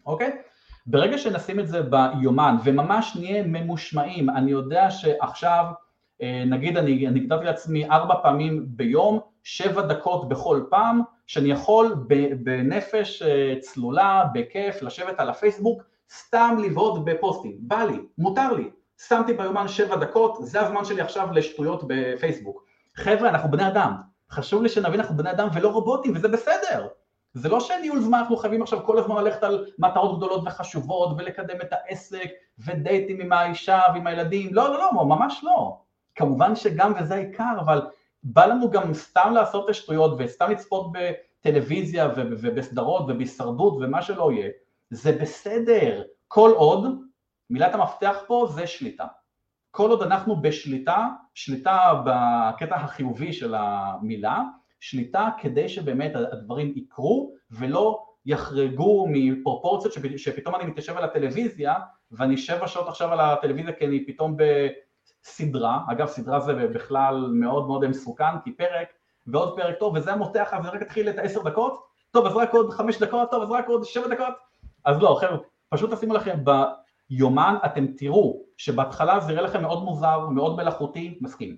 אוקיי? ברגע שנשים את זה ביומן וממש נהיה ממושמעים, אני יודע שעכשיו, נגיד אני, אני כתבתי לעצמי ארבע פעמים ביום, שבע דקות בכל פעם, שאני יכול בנפש אה, צלולה, בכיף, לשבת על הפייסבוק, סתם לבהות בפוסטים, בא לי, מותר לי, שמתי ביומן שבע דקות, זה הזמן שלי עכשיו לשטויות בפייסבוק. חבר'ה, אנחנו בני אדם, חשוב לי שנבין אנחנו בני אדם ולא רובוטים, וזה בסדר. זה לא שניהול זמן אנחנו חייבים עכשיו כל הזמן ללכת על מטרות גדולות וחשובות ולקדם את העסק ודייטים עם האישה ועם הילדים, לא, לא, לא, ממש לא. כמובן שגם וזה העיקר, אבל בא לנו גם סתם לעשות את השטויות וסתם לצפות בטלוויזיה ובסדרות ובהישרדות ומה שלא יהיה, זה בסדר, כל עוד, מילת המפתח פה זה שליטה. כל עוד אנחנו בשליטה, שליטה בקטע החיובי של המילה, שליטה כדי שבאמת הדברים יקרו ולא יחרגו מפרופורציות שפתאום אני מתיישב על הטלוויזיה ואני שבע שעות עכשיו על הטלוויזיה כי אני פתאום סדרה, אגב סדרה זה בכלל מאוד מאוד מסוכן, כי פרק ועוד פרק טוב, וזה המותח, אז רק תתחיל את העשר דקות, טוב אז רק עוד חמש דקות, טוב אז רק עוד שבע דקות, אז לא, חבר'ה, פשוט תשימו לכם ביומן, אתם תראו שבהתחלה זה יראה לכם מאוד מוזר, מאוד מלאכותי, מסכים,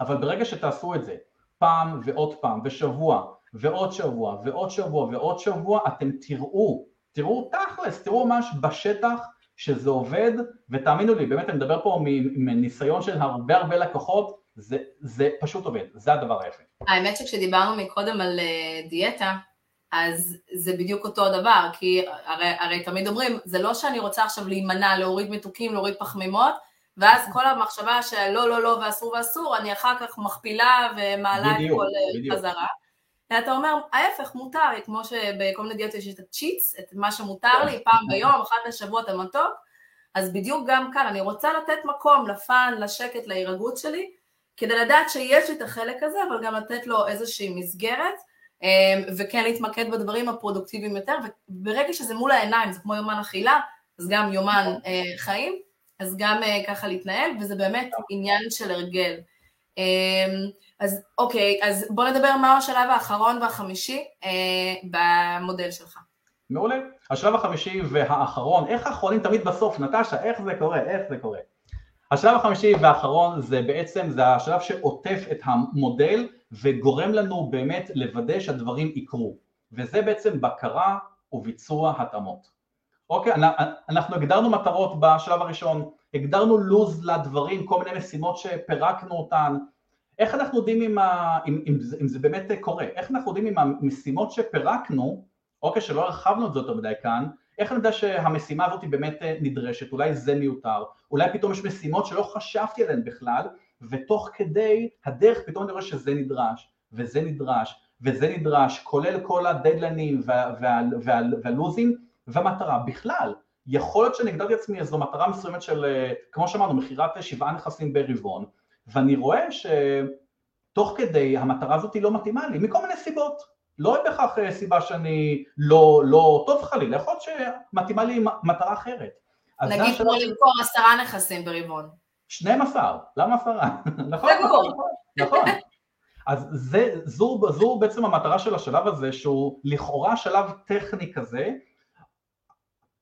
אבל ברגע שתעשו את זה פעם ועוד פעם, ושבוע, ועוד שבוע, ועוד שבוע, ועוד שבוע, אתם תראו, תראו תכלס, תראו ממש בשטח שזה עובד, ותאמינו לי, באמת אני מדבר פה מניסיון של הרבה הרבה לקוחות, זה, זה פשוט עובד, זה הדבר היפה. האמת שכשדיברנו מקודם על uh, דיאטה, אז זה בדיוק אותו הדבר, כי הרי, הרי תמיד אומרים, זה לא שאני רוצה עכשיו להימנע, להוריד מתוקים, להוריד פחמימות, ואז כל המחשבה שלא, לא, לא, ואסור ואסור, אני אחר כך מכפילה ומעלה בדיוק, את כל בדיוק. חזרה. ואתה אומר, ההפך, מותר לי, כמו שבכל מיני דיאטות יש את הצ'יטס, את מה שמותר לי, פעם ביום, אחת לשבוע את המתוק, אז בדיוק גם כאן, אני רוצה לתת מקום לפאן, לשקט, להירגעות שלי, כדי לדעת שיש לי את החלק הזה, אבל גם לתת לו איזושהי מסגרת, אמ, וכן להתמקד בדברים הפרודוקטיביים יותר, וברגע שזה מול העיניים, זה כמו יומן אכילה, אז גם יומן אה, חיים, אז גם אה, ככה להתנהל, וזה באמת עניין של הרגל. אמ, אז אוקיי, אז בוא נדבר מהו השלב האחרון והחמישי אה, במודל שלך. מעולה. השלב החמישי והאחרון, איך האחרונים תמיד בסוף, נטשה, איך זה קורה, איך זה קורה. השלב החמישי והאחרון זה בעצם, זה השלב שעוטף את המודל וגורם לנו באמת לוודא שהדברים יקרו, וזה בעצם בקרה וביצוע התאמות. אוקיי, אנחנו הגדרנו מטרות בשלב הראשון, הגדרנו לו"ז לדברים, כל מיני משימות שפירקנו אותן, איך אנחנו יודעים אם, ה, אם, אם, זה, אם זה באמת קורה? איך אנחנו יודעים אם המשימות שפירקנו, אוקיי, שלא הרחבנו את זה יותר מדי כאן, איך אני יודע שהמשימה הזאת באמת נדרשת, אולי זה מיותר, אולי פתאום יש משימות שלא חשבתי עליהן בכלל, ותוך כדי הדרך פתאום אני רואה שזה נדרש, וזה נדרש, וזה נדרש, כולל כל הדדליינים וה, וה, וה, והלוזים, והמטרה בכלל. יכול להיות שאני הגדרתי לעצמי איזו מטרה מסוימת של, כמו שאמרנו, מכירת שבעה נכסים ברבעון, ואני רואה שתוך כדי המטרה הזאת היא לא מתאימה לי, מכל מיני סיבות. לא בהכרח אה, סיבה שאני לא, לא טוב חלילה, יכול להיות שמתאימה לי מטרה אחרת. נגיד כמו למכור עשרה נכסים ברבעון. 12, למה עשרה? נכון, נכון, נכון. אז זה, זו, זו בעצם המטרה של השלב הזה, שהוא לכאורה שלב טכני כזה,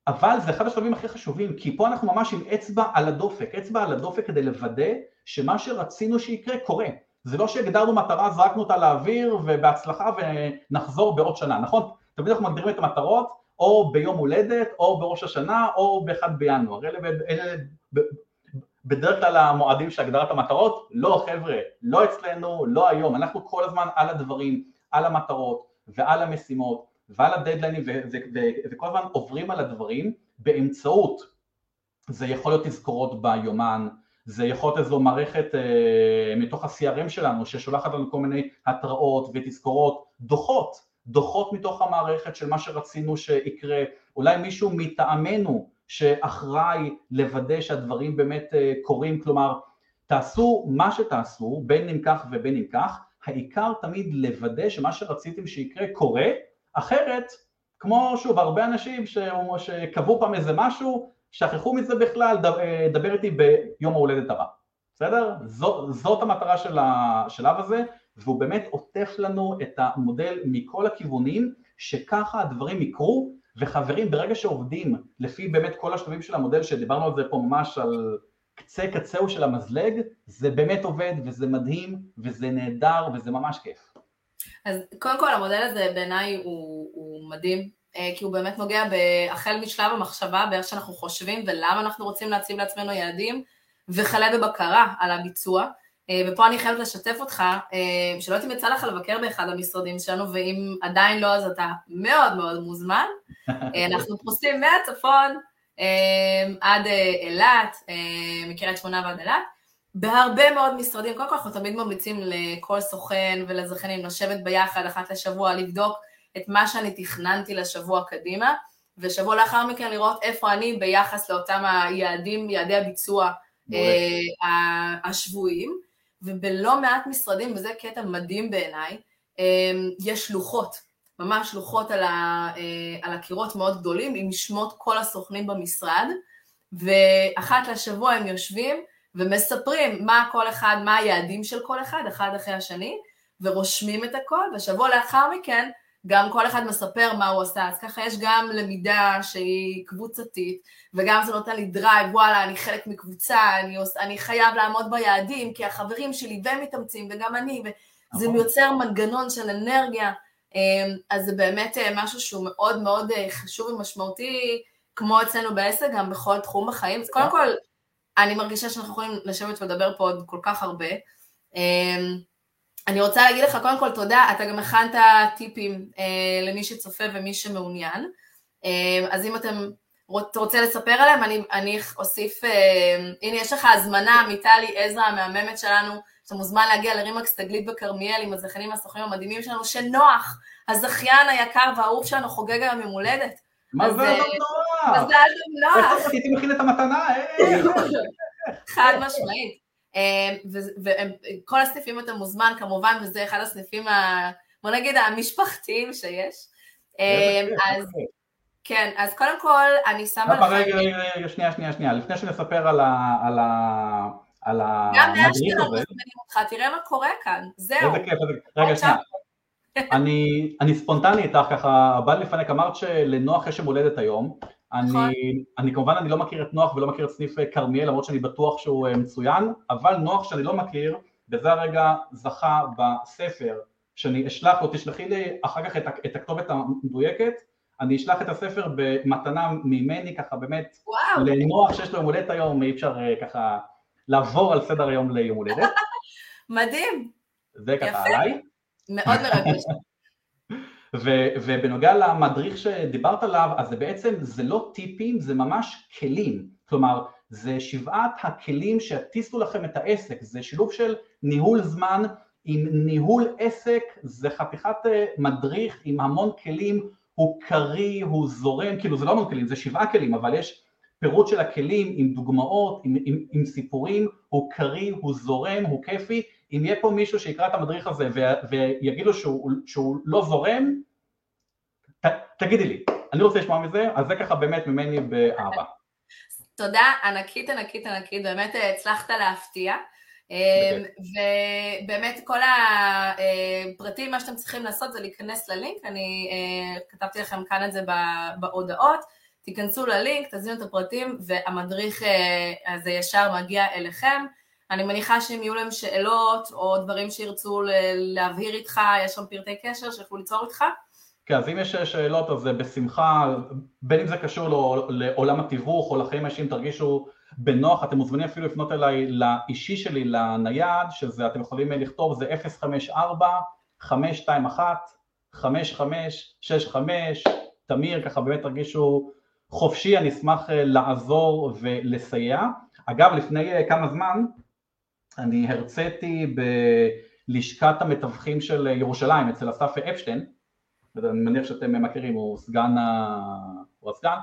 אבל זה אחד השלבים הכי חשובים, כי פה אנחנו ממש עם אצבע על הדופק, אצבע על הדופק כדי לוודא שמה שרצינו שיקרה קורה. זה לא שהגדרנו מטרה, זרקנו אותה לאוויר ובהצלחה ונחזור בעוד שנה, נכון? תמיד אנחנו מגדירים את המטרות או ביום הולדת, או בראש השנה, או ב-1 בינואר. אלה, אלה בדרך כלל המועדים של הגדרת המטרות, לא חבר'ה, לא אצלנו, לא היום, אנחנו כל הזמן על הדברים, על המטרות ועל המשימות ועל הדדליינים וכל הזמן עוברים על הדברים באמצעות, זה יכול להיות תזכורות ביומן, זה יכול להיות איזו מערכת אה, מתוך ה-CRM שלנו ששולחת לנו כל מיני התראות ותזכורות, דוחות, דוחות מתוך המערכת של מה שרצינו שיקרה, אולי מישהו מטעמנו שאחראי לוודא שהדברים באמת אה, קורים, כלומר תעשו מה שתעשו, בין אם כך ובין אם כך, העיקר תמיד לוודא שמה שרציתם שיקרה קורה, אחרת, כמו שוב, הרבה אנשים שקבעו פעם איזה משהו, שכחו מזה בכלל, אה, דבר איתי ביום ההולדת הבא, בסדר? זאת, זאת המטרה של השלב הזה, והוא באמת עוטף לנו את המודל מכל הכיוונים, שככה הדברים יקרו, וחברים, ברגע שעובדים לפי באמת כל השלבים של המודל, שדיברנו על זה פה ממש על קצה קצהו של המזלג, זה באמת עובד, וזה מדהים, וזה נהדר, וזה ממש כיף. אז קודם כל המודל הזה בעיניי הוא, הוא מדהים, אה, כי הוא באמת נוגע החל משלב המחשבה באיך שאנחנו חושבים ולמה אנחנו רוצים להציב לעצמנו יעדים, וכלה בבקרה על הביצוע. אה, ופה אני חייבת לשתף אותך, אה, שלא אם יצא לך לבקר באחד המשרדים שלנו, ואם עדיין לא אז אתה מאוד מאוד מוזמן. אנחנו פרוסים מהצפון עד אילת, מקריית שמונה ועד אילת, בהרבה מאוד משרדים, קודם כל אנחנו תמיד ממליצים לכל סוכן ולזכיינים לשבת ביחד אחת לשבוע, לבדוק את מה שאני תכננתי לשבוע קדימה, ושבוע לאחר מכן לראות איפה אני ביחס לאותם היעדים, יעדי הביצוע אה, השבועיים, ובלא מעט משרדים, וזה קטע מדהים בעיניי, אה, יש שלוחות, ממש שלוחות על, ה, אה, על הקירות מאוד גדולים, עם שמות כל הסוכנים במשרד, ואחת לשבוע הם יושבים ומספרים מה כל אחד, מה היעדים של כל אחד, אחד אחרי השני, ורושמים את הכל, ושבוע לאחר מכן גם כל אחד מספר מה הוא עשה, אז ככה יש גם למידה שהיא קבוצתית, וגם זה נותן לי drive, וואלה, אני חלק מקבוצה, אני, אני חייב לעמוד ביעדים, כי החברים שלי ומתאמצים, וגם אני, וזה נכון. יוצר מנגנון של אנרגיה, אמ, אז זה באמת אה, משהו שהוא מאוד מאוד אה, חשוב ומשמעותי, כמו אצלנו בעסק, גם בכל תחום בחיים. אז קודם כל, אני מרגישה שאנחנו יכולים לשבת ולדבר פה עוד כל כך הרבה. אמ, אני רוצה להגיד לך קודם כל תודה, אתה גם הכנת טיפים אה, למי שצופה ומי שמעוניין, אה, אז אם אתם רוצ, רוצה לספר עליהם, אני, אני אוסיף, אה, הנה יש לך הזמנה מטלי עזרא המהממת שלנו, אתה מוזמן להגיע לרימקס תגלית בכרמיאל עם הזכיינים והסוכנים המדהימים שלנו, שנוח, הזכיין היקר והאהוב שלנו חוגג היום יום הולדת. מזל טוב נוח! מזל טוב נוח! איך הייתי מכין את המתנה? חד משמעית. אה, וכל הסניפים אתה מוזמן כמובן, וזה אחד הסניפים, בוא נגיד, המשפחתיים שיש. אה, אז כן, אז קודם כל אני שמה לך... רגע, רגע, רגע, שנייה, שנייה, שנייה, לפני שנספר על ה... על ה... על המדריך הזה. גם מאשקלון מזמינים אותך, תראה מה קורה כאן, זהו. איזה כיף, רגע, שנייה. אני, אני ספונטני איתך ככה, בא לפניק, אמרת שלנוח יש יום הולדת היום, נכון. אני, אני כמובן אני לא מכיר את נוח ולא מכיר את סניף אה, כרמיאל למרות שאני בטוח שהוא אה, מצוין, אבל נוח שאני לא מכיר, בזה הרגע זכה בספר שאני אשלח לו, תשלחי לי אחר כך את, את הכתובת המדויקת, אני אשלח את הספר במתנה ממני ככה באמת, וואו. לנוח שיש לו יום הולדת היום, אי אפשר אה, ככה לעבור על סדר היום ליום הולדת. מדהים. זה ככה עליי. מאוד מרגש. ו, ובנוגע למדריך שדיברת עליו, אז זה בעצם, זה לא טיפים, זה ממש כלים. כלומר, זה שבעת הכלים שיטיסו לכם את העסק, זה שילוב של ניהול זמן. עם ניהול עסק, זה חתיכת אה, מדריך עם המון כלים, הוא קריא, הוא זורם, כאילו זה לא המון כלים, זה שבעה כלים, אבל יש פירוט של הכלים עם דוגמאות, עם, עם, עם סיפורים, הוא קריא, הוא זורם, הוא כיפי, אם יהיה פה מישהו שיקרא את המדריך הזה ויגיד לו שהוא, שהוא לא זורם, ת, תגידי לי, אני רוצה לשמוע מזה, אז זה ככה באמת ממני באהבה. תודה ענקית ענקית ענקית, באמת אה, הצלחת להפתיע. אה, ובאמת כל הפרטים, מה שאתם צריכים לעשות זה להיכנס ללינק, אני אה, כתבתי לכם כאן את זה בהודעות, תיכנסו ללינק, תזינו את הפרטים והמדריך הזה ישר מגיע אליכם. אני מניחה שאם יהיו להם שאלות או דברים שירצו להבהיר איתך, יש שם פרטי קשר שיכולו ליצור איתך. כן, אז אם יש שאלות אז בשמחה, בין אם זה קשור לעולם התיווך או לחיים האישיים, תרגישו בנוח, אתם מוזמנים אפילו לפנות אליי לאישי שלי, לנייד, שזה אתם יכולים לכתוב, זה 054 521 5565 תמיר, ככה באמת תרגישו חופשי, אני אשמח אה, לעזור ולסייע. אגב, לפני אה, כמה זמן אני הרציתי בלשכת המתווכים של ירושלים אצל אסף אפשטיין, אני מניח שאתם מכירים, הוא סגן, הוא הסגן,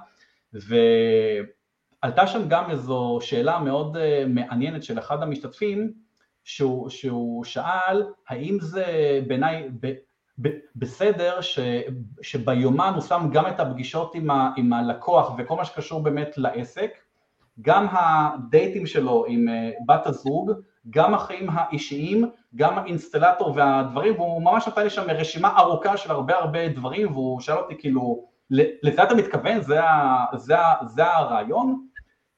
ועלתה שם גם איזו שאלה מאוד אה, מעניינת של אחד המשתתפים, שהוא, שהוא שאל האם זה בעיניי בסדר ש, שביומן הוא שם גם את הפגישות עם, ה, עם הלקוח וכל מה שקשור באמת לעסק, גם הדייטים שלו עם אה, בת הזוג, גם החיים האישיים, גם האינסטלטור והדברים, והוא ממש נתן לי שם רשימה ארוכה של הרבה הרבה דברים, והוא שאל אותי כאילו, לזה אתה מתכוון? זה, ה, זה, ה, זה הרעיון?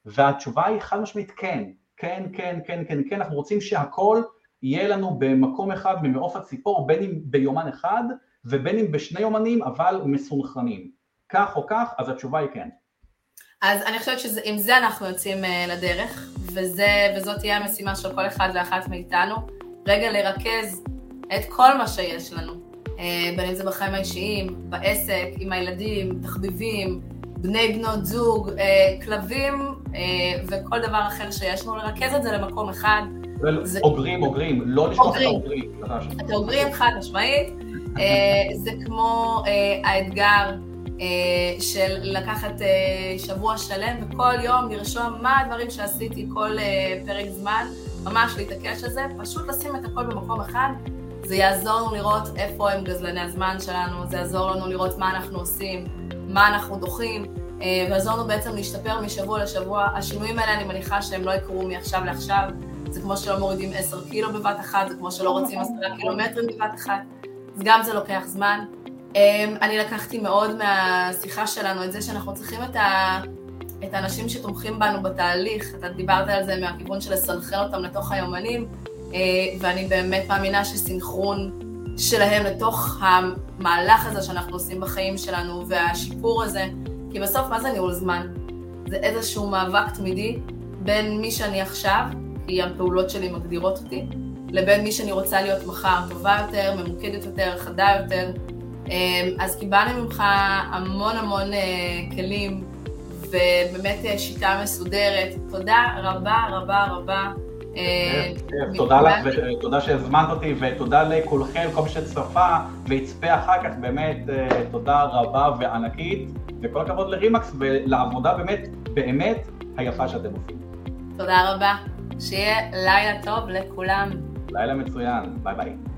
והתשובה היא חד משמעית כן, כן, כן, כן, כן, כן, אנחנו רוצים שהכל יהיה לנו במקום אחד ממעוף הציפור, בין אם ביומן אחד ובין אם בשני יומנים, אבל מסונכרנים. כך או כך, אז התשובה היא כן. אז אני חושבת שעם זה אנחנו יוצאים uh, לדרך, וזה, וזאת תהיה המשימה של כל אחד ואחת מאיתנו, רגע לרכז את כל מה שיש לנו, uh, בין אם זה בחיים האישיים, בעסק, עם הילדים, תחביבים, בני בנות זוג, uh, כלבים וכל דבר אחר שיש לנו, לרכז את זה למקום אחד. זה... אוגרים, אוגרים, לא לשכוח את האוגרים. את האוגרים חד משמעית. זה כמו האתגר אה, של לקחת אה, שבוע שלם וכל יום לרשום מה הדברים שעשיתי כל אה, פרק זמן, ממש להתעקש על זה, פשוט לשים את הכל במקום אחד, זה יעזור לנו לראות איפה הם גזלני הזמן שלנו, זה יעזור לנו לראות מה אנחנו עושים, מה אנחנו דוחים, ויעזור לנו בעצם להשתפר משבוע לשבוע. השינויים האלה אני מניחה שהם לא יקרו מעכשיו לעכשיו, זה כמו שלא מורידים 10 קילו בבת אחת, זה כמו שלא רוצים 10 קילומטרים בבת אחת, אז גם זה לוקח זמן. אמ, אני לקחתי מאוד מהשיחה שלנו את זה שאנחנו צריכים את, ה... את האנשים שתומכים בנו בתהליך, אתה דיברת על זה מהכיוון של לסנכרן אותם לתוך היומנים, אה, ואני באמת מאמינה שסינכרון שלהם לתוך המהלך הזה שאנחנו עושים בחיים שלנו והשיפור הזה, כי בסוף מה זה ניהול זמן? זה איזשהו מאבק תמידי בין מי שאני עכשיו, כי הפעולות שלי מגדירות אותי, לבין מי שאני רוצה להיות מחר, טובה יותר, ממוקדת יותר, חדה יותר, אז קיבלנו ממך המון המון אה, כלים ובאמת אה, שיטה מסודרת. תודה רבה רבה רבה. אה, תודה לך ותודה שהזמנת אותי ותודה לכולכם, כל מי שצפה ויצפה אחר כך, באמת תודה רבה וענקית וכל הכבוד לרימקס ולעבודה באמת באמת היפה שאתם עושים. תודה רבה, שיהיה לילה טוב לכולם. לילה מצוין, ביי ביי.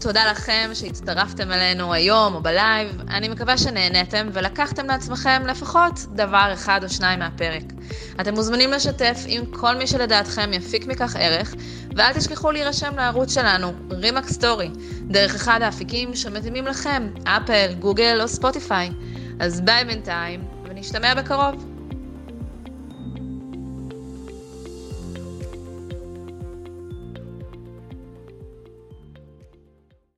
תודה לכם שהצטרפתם אלינו היום או בלייב. אני מקווה שנהניתם ולקחתם לעצמכם לפחות דבר אחד או שניים מהפרק. אתם מוזמנים לשתף עם כל מי שלדעתכם יפיק מכך ערך, ואל תשכחו להירשם לערוץ שלנו, רימקס סטורי, דרך אחד האפיקים שמתאימים לכם, אפל, גוגל או ספוטיפיי. אז ביי בינתיים, ונשתמע בקרוב.